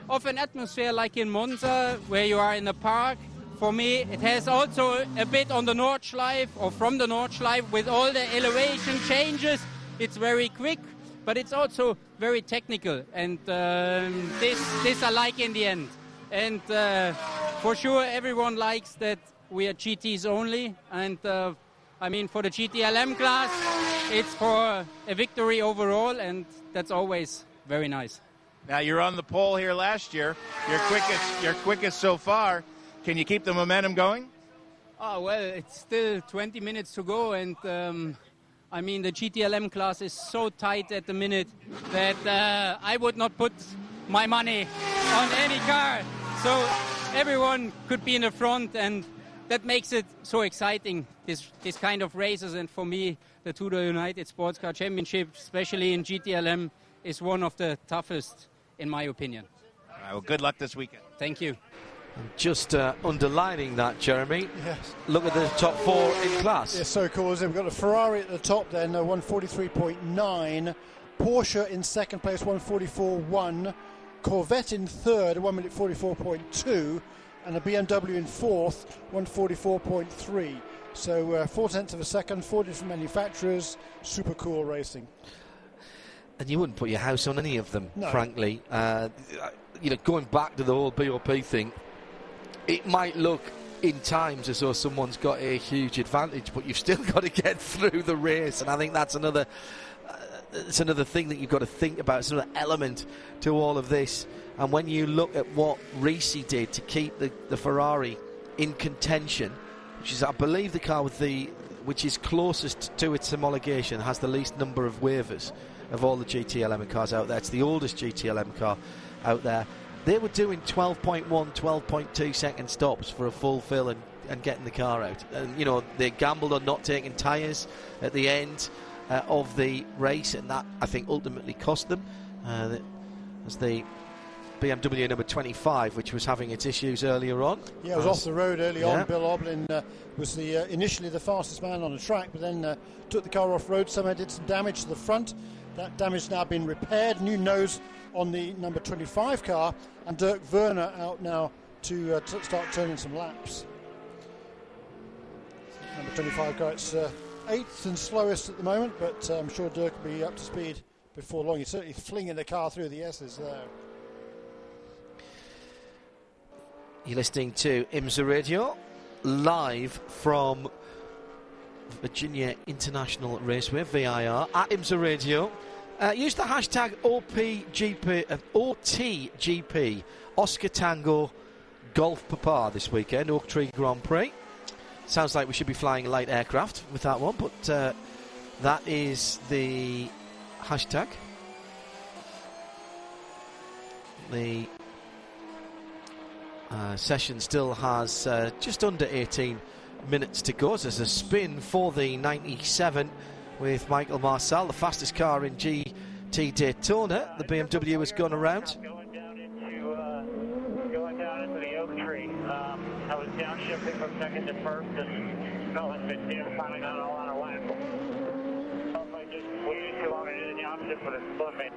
of an atmosphere like in Monza, where you are in a park. For me, it has also a bit on the Nordschleife or from the Nordschleife with all the elevation changes. It's very quick, but it's also very technical, and um, this this I like in the end. And uh, for sure, everyone likes that we are GTs only, and uh, I mean for the GTLM class, it's for a victory overall, and that's always very nice. Now you're on the pole here last year. Your quickest, your quickest so far. Can you keep the momentum going? Oh well, it's still 20 minutes to go, and um, I mean, the GTLM class is so tight at the minute that uh, I would not put my money on any car. So everyone could be in the front, and that makes it so exciting, this, this kind of races. And for me, the Tudor United Sports Car Championship, especially in GTLM, is one of the toughest, in my opinion. All right, well, good luck this weekend. Thank you. Just uh, underlining that, Jeremy. Yes. Look at the top four in class. Yeah, so cool. We've got a Ferrari at the top then, uh, 143.9. Porsche in second place, 144.1. Corvette in third, 1 minute 44.2. And a BMW in fourth, 144.3. So uh, four tenths of a second, four different manufacturers. Super cool racing. And you wouldn't put your house on any of them, no. frankly. Uh, you know, going back to the whole BOP thing, it might look in times as though someone's got a huge advantage, but you've still got to get through the race, and I think that's another. Uh, it's another thing that you've got to think about. It's another element to all of this. And when you look at what Risi did to keep the, the Ferrari in contention, which is, I believe, the car with the which is closest to its homologation, has the least number of waivers of all the GTLM cars out there. It's the oldest GTLM car out there. They were doing 12.1, 12.2 second stops for a full fill and, and getting the car out. And, you know, they gambled on not taking tyres at the end uh, of the race, and that, I think, ultimately cost them. Uh, as the BMW number 25, which was having its issues earlier on. Yeah, it was off the road early yeah. on. Bill Auberlen uh, was the uh, initially the fastest man on the track, but then uh, took the car off road. Somehow did some damage to the front. That damage now been repaired. New nose on the number 25 car, and Dirk Werner out now to uh, t- start turning some laps. Number 25 car, it's uh, eighth and slowest at the moment, but uh, I'm sure Dirk will be up to speed before long. He's certainly flinging the car through the S's there. You're listening to IMSA Radio live from Virginia International Raceway, VIR, at IMSA Radio. Uh, use the hashtag OPGP, OTGP, Oscar Tango Golf Papa this weekend, Oak Tree Grand Prix. Sounds like we should be flying a light aircraft with that one, but uh, that is the hashtag. The uh, session still has uh, just under 18 minutes to go. There's a spin for the 97 with Michael Marsal, the fastest car in GT Daytona. The BMW has gone around. Going down into, uh, going down into the oak tree. Um, I was downshifting from second to first, and felt like the team finally got all out of whack. I just waited too long to do the downshift for the split.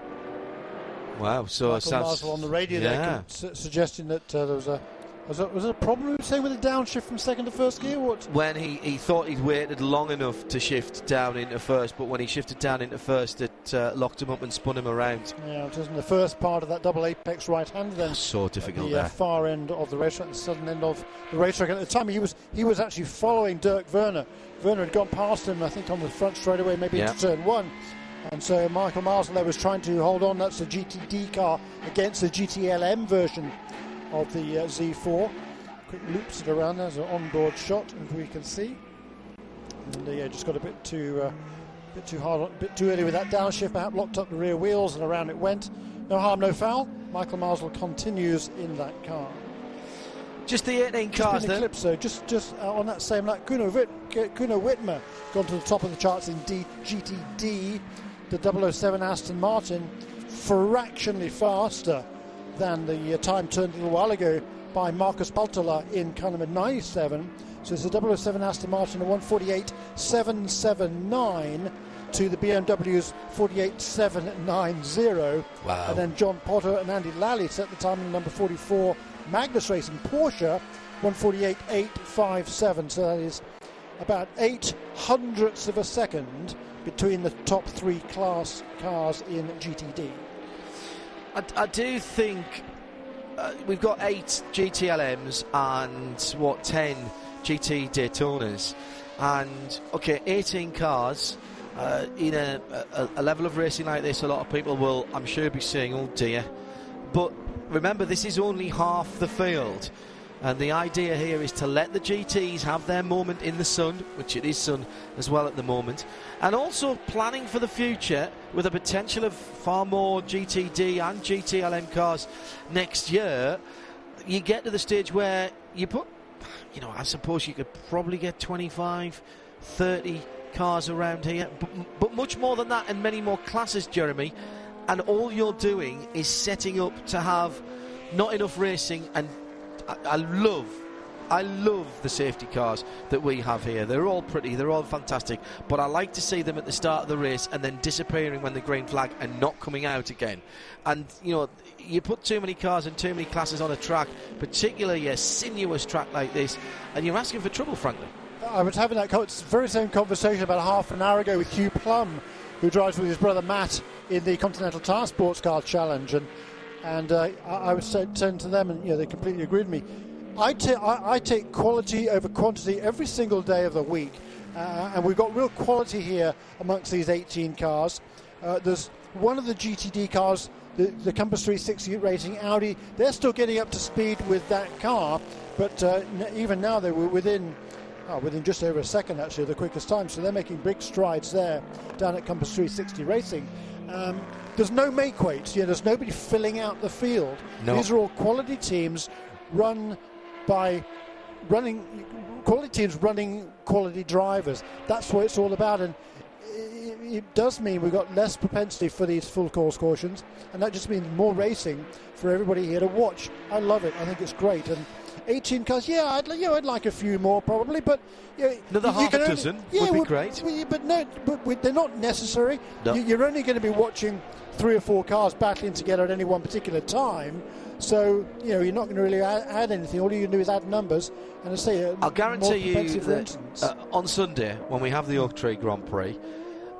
Wow, so Michael it sounds Marsal on the radio yeah. there, su- suggesting that uh, there was a was, a was it a problem you saying with the downshift from second to first gear? What? when he, he thought he'd waited long enough to shift down into first, but when he shifted down into first, it uh, locked him up and spun him around. Yeah, it was in the first part of that double apex right hand. Then So difficult the uh, far end of the racetrack, the southern end of the racetrack. At the time, he was he was actually following Dirk Werner. Werner had gone past him, I think, on the front straightaway, maybe Yeah. into turn one. And so Michael Marsal there was trying to hold on. That's the GTD car against the GTLM version of the uh, Z4. Quick loops it around. There's an onboard shot, as we can see. And uh, yeah, just got a bit too uh, bit too hard, a bit too early with that downshift. Perhaps locked up the rear wheels, and around it went. No harm, no foul. Michael Marsal continues in that car. Just the 18 cars then. Just, just uh, on that same lap, Kuno, Witt, Kuno Wittmer gone to the top of the charts in D, GTD. The 007 Aston Martin, fractionally faster than the uh, time turned a little while ago by Markus Palttala in car number 97. So it's a 007 Aston Martin, a 148.779 to the BMW's 48.790. Wow. And then John Potter and Andy Lally set the time in number 44 Magnus Racing Porsche 148.857. So that is about eight hundredths of a second between the top three class cars in GTD. I, I do think uh, we've got eight GTLMs and what ten GT Daytonas, and okay, 18 cars. Uh, in a, a, a level of racing like this, a lot of people will, I'm sure, be saying, "Oh dear." But remember, this is only half the field, and the idea here is to let the GTs have their moment in the sun, which it is sun as well at the moment, and also planning for the future with a potential of far more GTD and GTLM cars next year. You get to the stage where you put, you know, I suppose you could probably get 25, 30 cars around here, but, but much more than that and many more classes, Jeremy. And all you're doing is setting up to have not enough racing and I, I love I love the safety cars that we have here. They're all pretty, they're all fantastic, but I like to see them at the start of the race and then disappearing when the green flag and not coming out again. And you know, you put too many cars and too many classes on a track, particularly a sinuous track like this, and you're asking for trouble, frankly. I was having that very same conversation about half an hour ago with Hugh Plumb, who drives with his brother Matt in the Continental Tire Sports Car Challenge, and and uh, I, I saying saying to them, and you know, they completely agreed with me. I, ta- I, I take quality over quantity every single day of the week, uh, and we've got real quality here amongst these 18 cars. Uh, there's one of the GTD cars, the, the Compass 360 Racing Audi. They're still getting up to speed with that car, but uh, n- even now they were within. Oh, within just over a second, actually, the quickest time. So they're making big strides there down at Compass 360 Racing. Um, there's no make weights. Yeah, there's nobody filling out the field. No. These are all quality teams run by running quality teams running quality drivers. That's what it's all about, and it, it does mean we've got less propensity for these full course cautions, and that just means more racing for everybody here to watch. I love it. I think it's great. And 18 cars, yeah, I'd, you know, I'd like a few more probably, but you know, Another half a only- dozen yeah, would be well, great. well, but no, but we- they're not necessary. No. You, you're only going to be watching three or four cars battling together at any one particular time. So you know you're not going to really add, add anything. All you can do is add numbers, and I say uh, I'll guarantee you that uh, on Sunday, when we have the Oak Tree Grand Prix,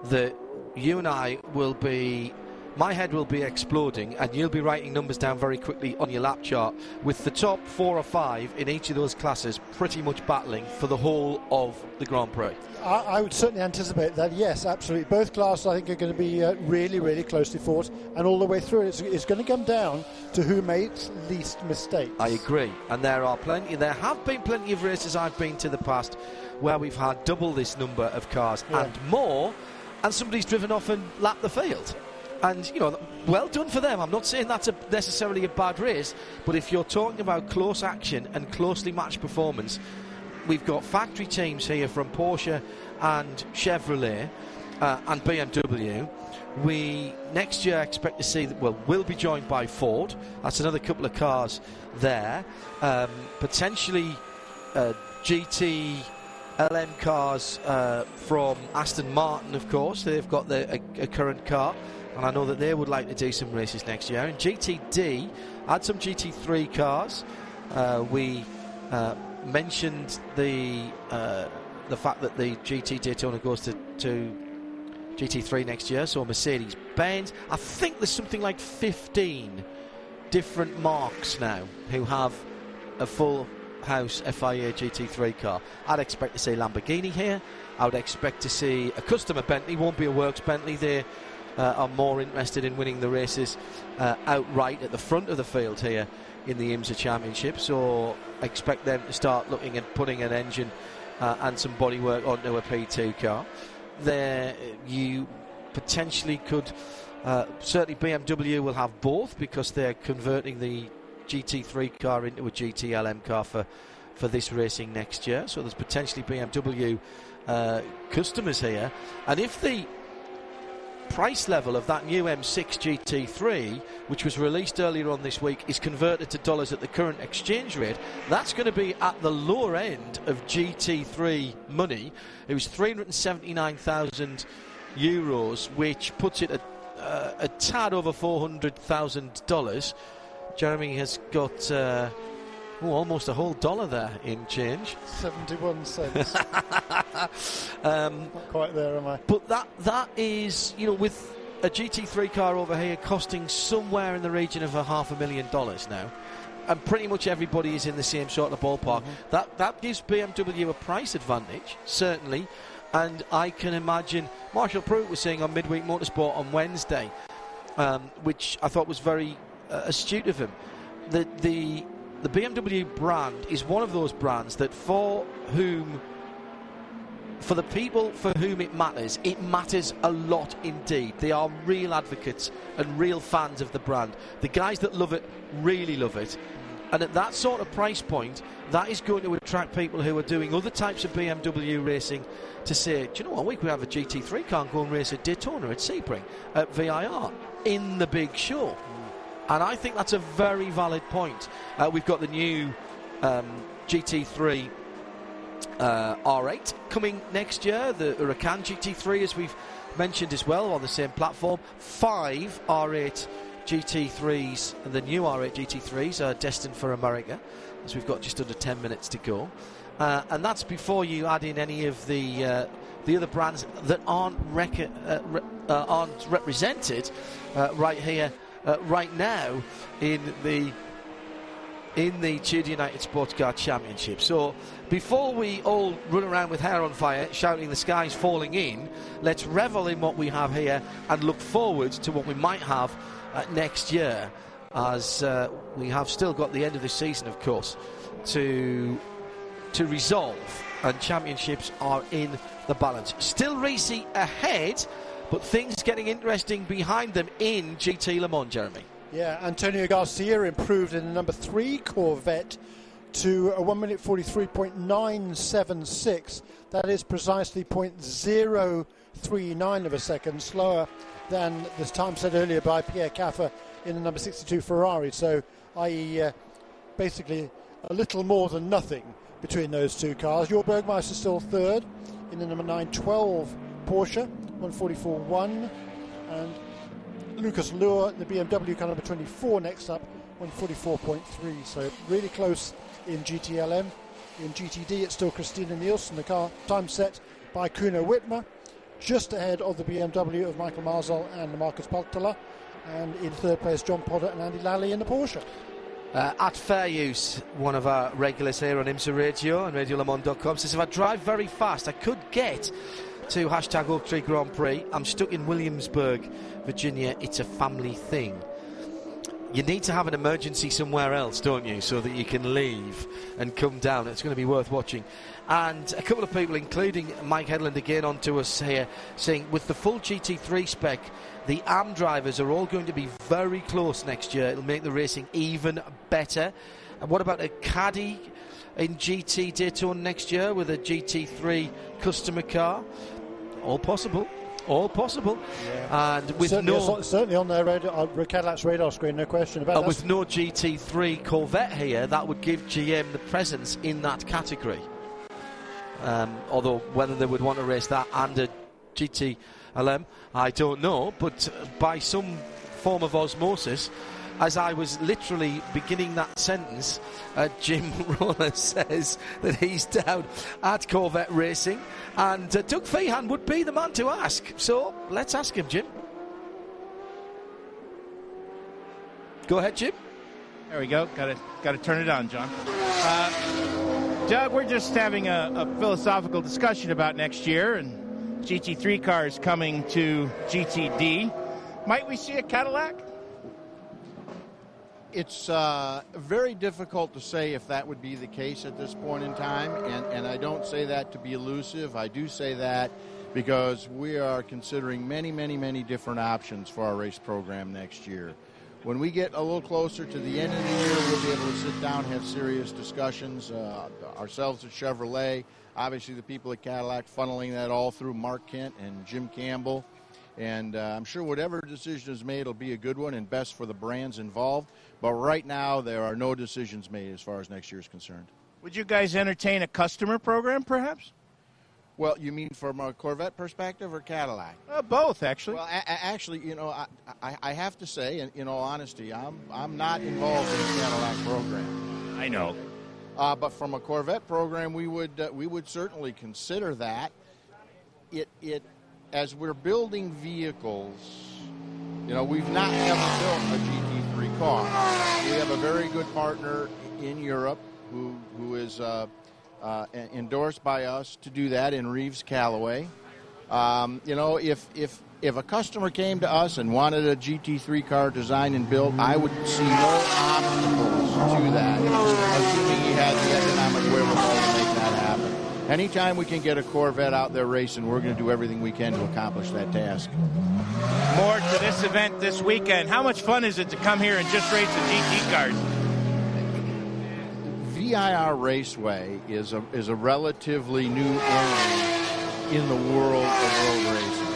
that you and I will be. My head will be exploding, and you'll be writing numbers down very quickly on your lap chart, with the top four or five in each of those classes pretty much battling for the whole of the Grand Prix. I, I would certainly anticipate that. Yes, absolutely. Both classes, I think, are going to be uh, really, really closely fought, and all the way through, it's, it's going to come down to who makes least mistakes. I agree, and there are plenty. There have been plenty of races I've been to the past where we've had double this number of cars Yeah. and more, and somebody's driven off and lapped the field. And you know, well done for them. I'm not saying that's a, necessarily a bad race, but if you're talking about close action and closely matched performance, we've got factory teams here from Porsche and Chevrolet uh, and BMW. We next year expect to see that well, we'll be joined by Ford. That's another couple of cars there. Um, potentially uh, GT LM cars uh, from Aston Martin, of course. They've got the, a, a current car, and I know that they would like to do some races next year. And GTD had some GT3 cars. Uh, we uh, mentioned the uh, the fact that the GT Daytona goes to, to GT3 next year, so Mercedes Benz. I think there's something like 15 different marks now who have a full house FIA GT3 car. I'd expect to see Lamborghini here. I would expect to see a customer Bentley, won't be a works Bentley. They uh, are more interested in winning the races uh, outright at the front of the field here in the IMSA Championship. So expect them to start looking at putting an engine uh, and some bodywork onto a P2 car. There, you potentially could. Uh, certainly, BMW will have both because they're converting the GT3 car into a GTLM car for, for this racing next year. So there's potentially BMW uh, customers here. And if the price level of that new M6 GT3, which was released earlier on this week, is converted to dollars at the current exchange rate, that's going to be at the lower end of GT3 money. It was 379,000 euros, which puts it at uh, a tad over $400,000. Jeremy has got uh, oh, almost a whole dollar there in change. 71 cents. Um, Not quite there, am I? but that that is, you know, with a GT3 car over here costing somewhere in the region of a half a million dollars now, and pretty much everybody is in the same sort of ballpark. That that gives BMW a price advantage, certainly. And I can imagine Marshall Pruett was saying on Midweek Motorsport on Wednesday, um, which I thought was very uh, astute of him, that the the BMW brand is one of those brands that for whom for the people for whom it matters, it matters a lot indeed. They are real advocates and real fans of the brand. The guys that love it really love it. And at that sort of price point, that is going to attract people who are doing other types of BMW racing to say, do you know what, we could have a GT3 car and go and race at Daytona, at Sebring, at VIR, in the big show. And I think that's a very valid point. Uh, we've got the new um, GT3 uh, R8 coming next year, the Huracan GT3, as we've mentioned as well, on the same platform. Five R8 GT3s, and the new R8 GT3s are destined for America, as we've got just under 10 minutes to go. Uh, and that's before you add in any of the uh, the other brands that aren't rec- uh, re- uh, aren't represented uh, right here, uh, right now in the in the Tudor United Sports Car Championship. So before we all run around with hair on fire, shouting the sky's falling in, let's revel in what we have here and look forward to what we might have uh, next year, as uh, we have still got the end of the season, of course, to to resolve, and championships are in the balance. Still racy ahead, but things getting interesting behind them in GT Le Mans, Jeremy. Yeah, Antonio Garcia improved in the number three Corvette to a 1 minute 43.976. That is precisely 0.039 of a second slower than the time said earlier by Pierre Kaffer in the number 62 Ferrari. So, i.e., uh, basically a little more than nothing between those two cars. Jörg Bergmeister still third in the number 912 Porsche, 144.1. And Lucas Luhr, the BMW car number 24, next up, 144.3. So really close in GTLM. In GTD, it's still Christina Nielsen, the car time set by Kuno Wittmer, just ahead of the BMW of Michael Marsal and Markus Palttala. And in third place, John Potter and Andy Lally in the Porsche. Uh, at Fair Use, one of our regulars here on IMSA Radio and RadioLeMans.com says if I drive very fast, I could get to hashtag Oak Tree Grand Prix. I'm stuck in Williamsburg, Virginia. It's a family thing. You need to have an emergency somewhere else, don't you, so that you can leave and come down. It's going to be worth watching. And a couple of people, including Mike Headland, again onto us here, saying with the full GT3 spec, the AM drivers are all going to be very close next year. It'll make the racing even better. And what about a caddy in GT Daytona next year with a GT3 customer car? All possible. All possible. Yeah. And with certainly, no certainly on their radar, uh, Cadillac's radar screen, no question about and that. with no GT3 Corvette here, that would give GM the presence in that category. Um, although whether they would want to race that and a GT LM, I don't know. But by some form of osmosis, as I was literally beginning that sentence, uh, Jim Roller says that he's down at Corvette Racing, and uh, Doug Fehan would be the man to ask. So let's ask him, Jim. Go ahead, Jim. There we go. Got to got to turn it on, John. Uh, Doug, we're just having a, a philosophical discussion about next year and GT3 cars coming to GTD. Might we see a Cadillac? It's uh, very difficult to say if that would be the case at this point in time, and, and I don't say that to be elusive. I do say that because we are considering many, many, many different options for our race program next year. When we get a little closer to the end of the year, we'll be able to sit down, have serious discussions. Uh, ourselves at Chevrolet, obviously the people at Cadillac, funneling that all through Mark Kent and Jim Campbell. And uh, I'm sure whatever decision is made will be a good one and best for the brands involved. But right now, there are no decisions made as far as next year is concerned. Would you guys entertain a customer program, perhaps? Well, you mean from a Corvette perspective or Cadillac? Uh, both, actually. Well, a- a- actually, you know, I, I, I have to say, in, in all honesty, I'm I'm not involved in the Cadillac program. I know. Uh, but from a Corvette program, we would uh, we would certainly consider that. It it as we're building vehicles, you know, we've not ever built a GT3 car. We have a very good partner in Europe who who is uh, uh, endorsed by us to do that in Reeves Callaway. Um, you know, if if if a customer came to us and wanted a GT3 car designed and built, I would see no obstacles to that, assuming he had the economic wherewithal to make that happen. Anytime we can get a Corvette out there racing, we're going to do everything we can to accomplish that task. More to this event this weekend. How much fun is it to come here and just race the GT cars? VIR Raceway is a is a relatively new area in the world of road racing.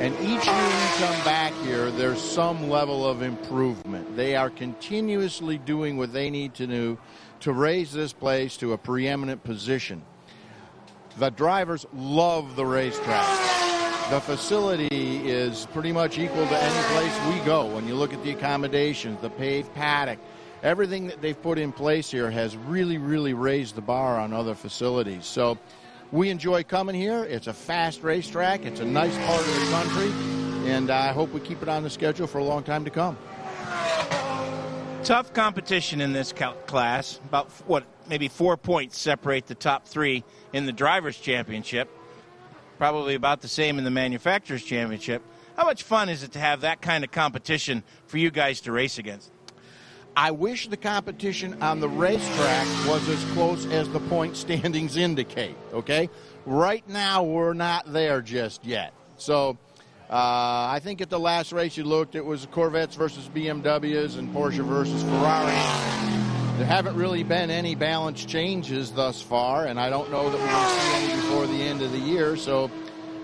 And each year we come back here, there's some level of improvement. They are continuously doing what they need to do to raise this place to a preeminent position. The drivers love the racetrack. The facility is pretty much equal to any place we go. When you look at the accommodations, the paved paddock, everything that they've put in place here has really, really raised the bar on other facilities. So we enjoy coming here. It's a fast racetrack. It's a nice part of the country, and I hope we keep it on the schedule for a long time to come. Tough competition in this class. About what, maybe four points separate the top three in the drivers' championship. Probably about the same in the manufacturers' championship. How much fun is it to have that kind of competition for you guys to race against? I wish the competition on the racetrack was as close as the point standings indicate, okay? Right now, we're not there just yet. So uh, I think at the last race you looked, it was Corvettes versus BMWs and Porsche versus Ferrari. There haven't really been any balance changes thus far, and I don't know that we'll see any before the end of the year. So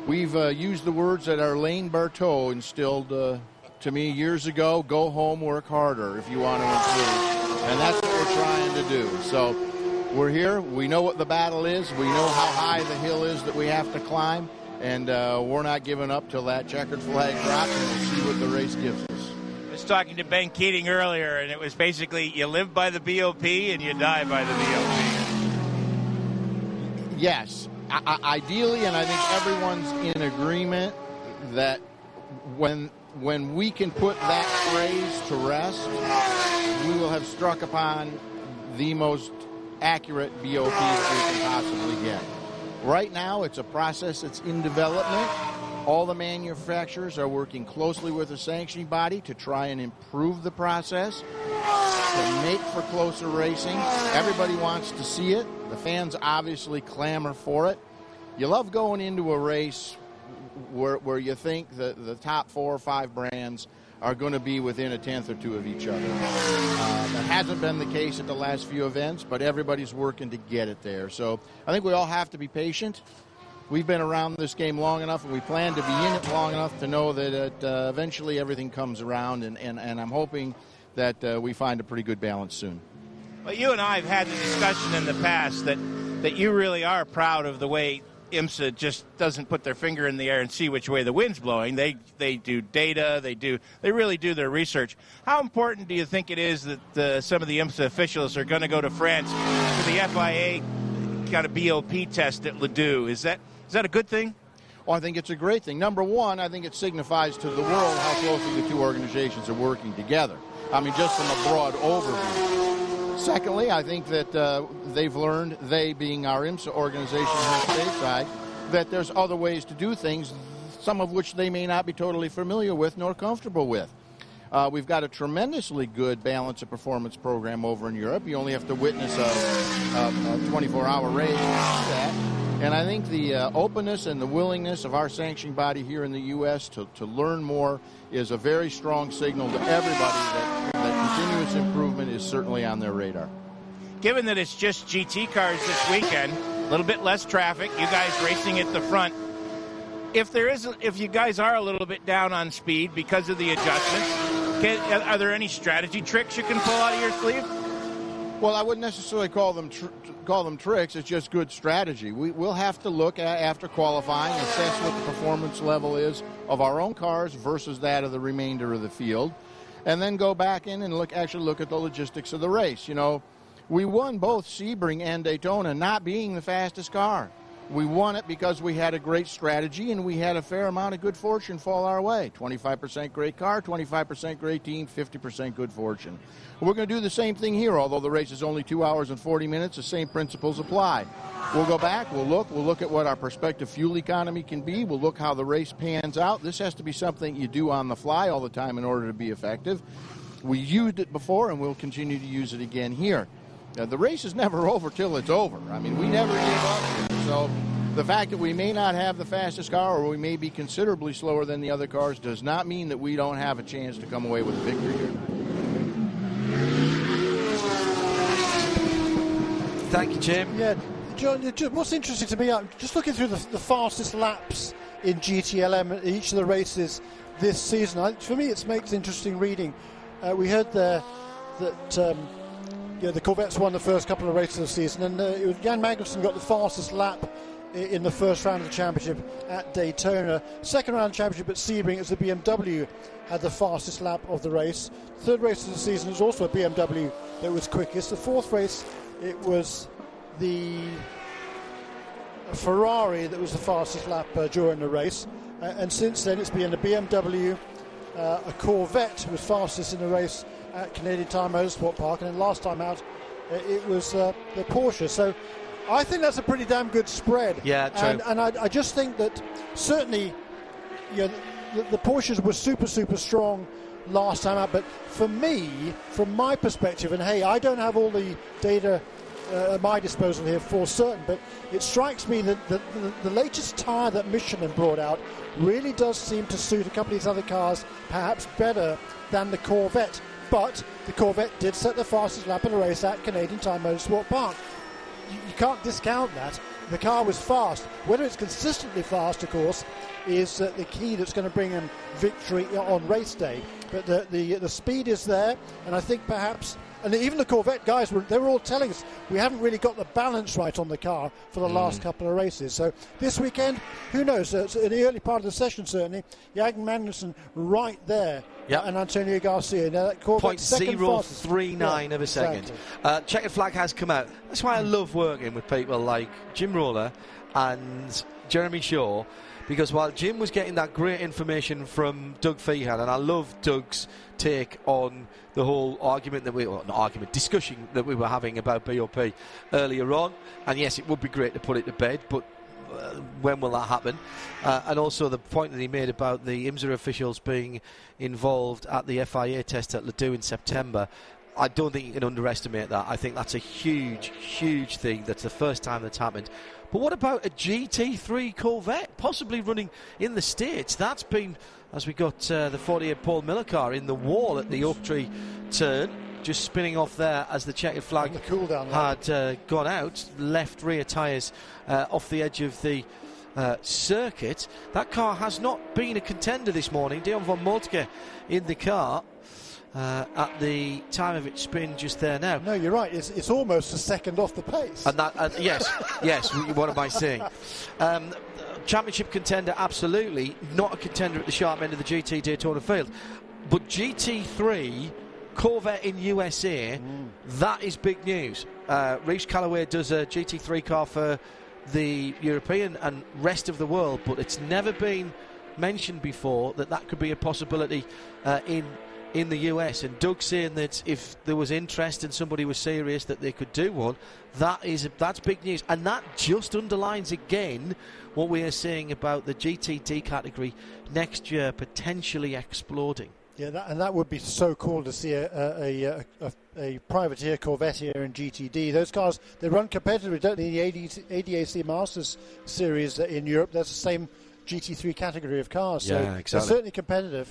we've uh, used the words that Alain Berthaud instilled uh, to me years ago go home, work harder if you want to improve. And that's what we're trying to do. So we're here. We know what the battle is. We know how high the hill is that we have to climb. And uh, we're not giving up till that checkered flag drops, and we'll see what the race gives us. Talking to Ben Keating earlier, and it was basically you live by the BOP and you die by the BOP. Yes, I- ideally, and I think everyone's in agreement that when when we can put that phrase to rest, we will have struck upon the most accurate BOP that we can possibly get. Right now, it's a process that's in development. All the manufacturers are working closely with the sanctioning body to try and improve the process, to make for closer racing. Everybody wants to see it. The fans obviously clamor for it. You love going into a race where, where you think that the top four or five brands are going to be within a tenth or two of each other. Uh, that hasn't been the case at the last few events, but everybody's working to get it there. So I think we all have to be patient. We've been around this game long enough, and we plan to be in it long enough to know that it, uh, eventually everything comes around, and, and, and I'm hoping that uh, we find a pretty good balance soon. Well, you and I have had the discussion in the past that, that you really are proud of the way IMSA just doesn't put their finger in the air and see which way the wind's blowing. They they do data. They do they really do their research. How important do you think it is that the, some of the IMSA officials are going to go to France for the FIA kind of BOP test at Ledoux? Is that is that a good thing? Well, I think it's a great thing. Number one, I think it signifies to the world how closely the two organizations are working together. I mean, just from a broad overview. Secondly, I think that uh, they've learned, they being our IMSA organization here stateside, that there's other ways to do things, some of which they may not be totally familiar with nor comfortable with. Uh, we've got a tremendously good balance of performance program over in Europe. You only have to witness a, a, a 24 hour race to that. And I think the uh, openness and the willingness of our sanctioning body here in the U.S. To, to learn more is a very strong signal to everybody that, that continuous improvement is certainly on their radar. Given that it's just GT cars this weekend, a little bit less traffic, you guys racing at the front. If there is, if you guys are a little bit down on speed because of the adjustments, can, are there any strategy tricks you can pull out of your sleeve? Well, I wouldn't necessarily call them tr- call them tricks. It's just good strategy. We, will have to look at after qualifying, assess what the performance level is of our own cars versus that of the remainder of the field, and then go back in and look actually look at the logistics of the race. You know, we won both Sebring and Daytona, not being the fastest car. We won it because we had a great strategy and we had a fair amount of good fortune fall our way. 25% great car, 25% great team, 50% good fortune. We're going to do the same thing here, although the race is only two hours and 40 minutes. The same principles apply. We'll go back, we'll look, we'll look at what our prospective fuel economy can be, we'll look how the race pans out. This has to be something you do on the fly all the time in order to be effective. We used it before and we'll continue to use it again here. Now, the race is never over till it's over. I mean, we never give up. Here. So the fact that we may not have the fastest car or we may be considerably slower than the other cars does not mean that we don't have a chance to come away with a victory here. Thank you, Jim. Yeah, John, what's interesting to me, I'm just looking through the, the fastest laps in GTLM in each of the races this season. I, for me, it makes interesting reading. Uh, we heard there that um, yeah, the Corvettes won the first couple of races of the season, and uh, it was Jan Magnussen got the fastest lap in the first round of the championship at Daytona. Second round championship at Sebring, as the BMW had the fastest lap of the race. Third race of the season was also a BMW that was quickest. The fourth race, it was the Ferrari that was the fastest lap uh, during the race. Uh, and since then, it's been a BMW, uh, a Corvette was fastest in the race, at Canadian Tire Motorsport Park, and then last time out uh, it was uh, the Porsche. So I think that's a pretty damn good spread. Yeah, true. And, and I, I just think that certainly, you know, the, the Porsches were super, super strong last time out. But for me, from my perspective, and hey, I don't have all the data uh, at my disposal here for certain, but it strikes me that the, the, the latest tyre that Michelin brought out really does seem to suit a couple of these other cars perhaps better than the Corvette. But the Corvette did set the fastest lap in a race at Canadian Tire Motorsport Park. You, you can't discount that. The car was fast. Whether it's consistently fast, of course, is uh, the key that's going to bring him victory on race day. But the, the the speed is there, and I think perhaps, and even the Corvette guys were they were all telling us we haven't really got the balance right on the car for the last couple of races. So this weekend, who knows? Uh, in the early part of the session, certainly, Jan Magnussen right there, Yep. and Antonio Garcia. Now that Corvette Point second zero three nine Yeah, of a second. exactly. Uh, checkered flag has come out. That's why I love working with people like Jim Roller and Jeremy Shaw, because while Jim was getting that great information from Doug Fehan, and I love Doug's take on the whole argument that we, well, not argument, discussion that we were having about BOP earlier on. And yes, it would be great to put it to bed, but when will that happen? Uh, and also the point that he made about the IMSA officials being involved at the FIA test at Ledoux in September. I don't think you can underestimate that. I think that's a huge, huge thing. That's the first time that's happened. But what about a GT3 Corvette, possibly running in the States? That's been, as we got uh, the 48 Paul Miller car in the wall at the Oak Tree turn, just spinning off there as the checkered flag the cool down had uh, gone out, left rear tyres uh, off the edge of the uh, circuit. That car has not been a contender this morning. Dion von Moltke in the car uh, at the time of its spin just there now. No, you're right. It's, it's almost a second off the pace. And that, and yes, yes. What am I saying? Um, championship contender, absolutely. Not a contender at the sharp end of the GT Daytona field, but GT3 Corvette in USA. That is big news. Uh, Reeves Callaway does a GT3 car for the European and rest of the world, but it's never been mentioned before that that could be a possibility uh, in in the US. And Doug saying that if there was interest and somebody was serious that they could do one, that is that's big news, and that just underlines again what we are saying about the GTD category next year potentially exploding. Yeah, that, and that would be so cool to see a, a, a, a, a privateer Corvette here in GTD. Those cars, they run competitively, don't they? The AD, ADAC Masters Series in Europe, that's the same GT3 category of cars. So Yeah, they're certainly competitive.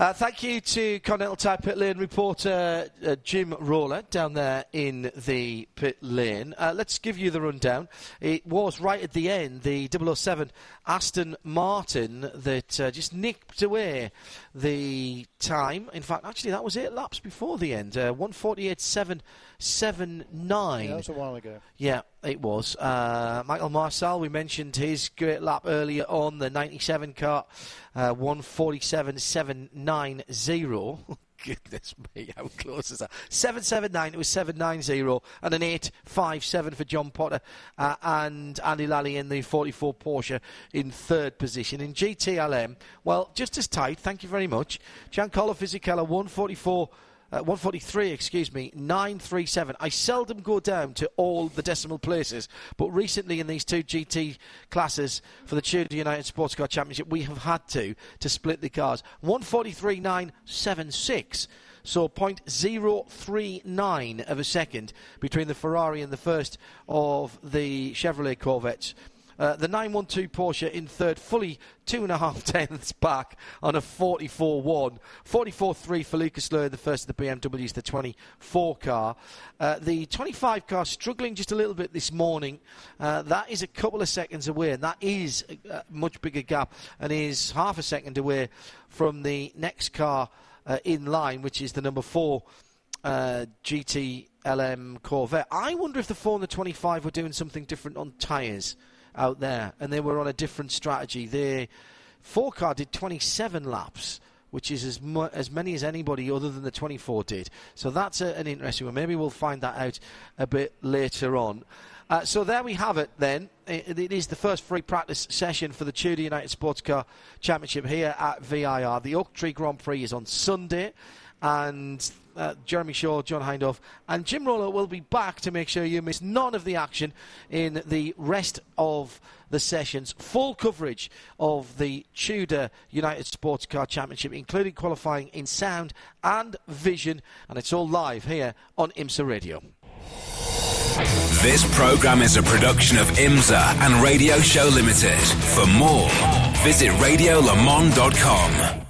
Uh, thank you to Continental Tire Pit Lane reporter uh, Jim Roller down there in the pit lane. Uh, let's give you the rundown. It was right at the end the 007 Aston Martin that uh, just nicked away the time. In fact, actually, that was eight laps before the end. Uh, 148.779. Yeah, that was a while ago. Yeah, it was. Uh, Michael Marsal, we mentioned his great lap earlier on, the 97 car, uh, 147.790. Goodness me, how close is that? 779, it was 790, and an 857 for John Potter uh, and Andy Lally in the 44 Porsche in third position. In GTLM, well, just as tight, thank you very much. Giancarlo Fisichella, 144. Uh, 143, excuse me, 937. I seldom go down to all the decimal places, but recently in these two GT classes for the Tudor United Sports Car Championship, we have had to to split the cars. 143, 976. So 0.039 of a second between the Ferrari and the first of the Chevrolet Corvettes. Uh, the 912 Porsche in third, fully two and a half tenths back on a 44 1. 44 3 for Lucas Luhr, the first of the BMWs, the 24 car. Uh, the 25 car struggling just a little bit this morning. Uh, that is a couple of seconds away, and that is a, a much bigger gap and is half a second away from the next car uh, in line, which is the number four uh, GTLM Corvette. I wonder if the 4 and the 25 were doing something different on tyres out there, and they were on a different strategy. Four car did 27 laps. Which is as mu- as many as anybody other than the 24 did. So that's a, an interesting one. Maybe we'll find that out a bit later on. Uh, so there we have it then. It, it is the first free practice session for the Tudor United Sports Car Championship here at VIR. The Oak Tree Grand Prix is on Sunday. And uh, Jeremy Shaw, John Hindhaugh, and Jim Roller will be back to make sure you miss none of the action in the rest of the sessions. Full coverage of the Tudor United Sports Car Championship, including qualifying in sound and vision, and it's all live here on IMSA Radio. This program is a production of IMSA and Radio Show Limited. For more, visit radiolemans.com.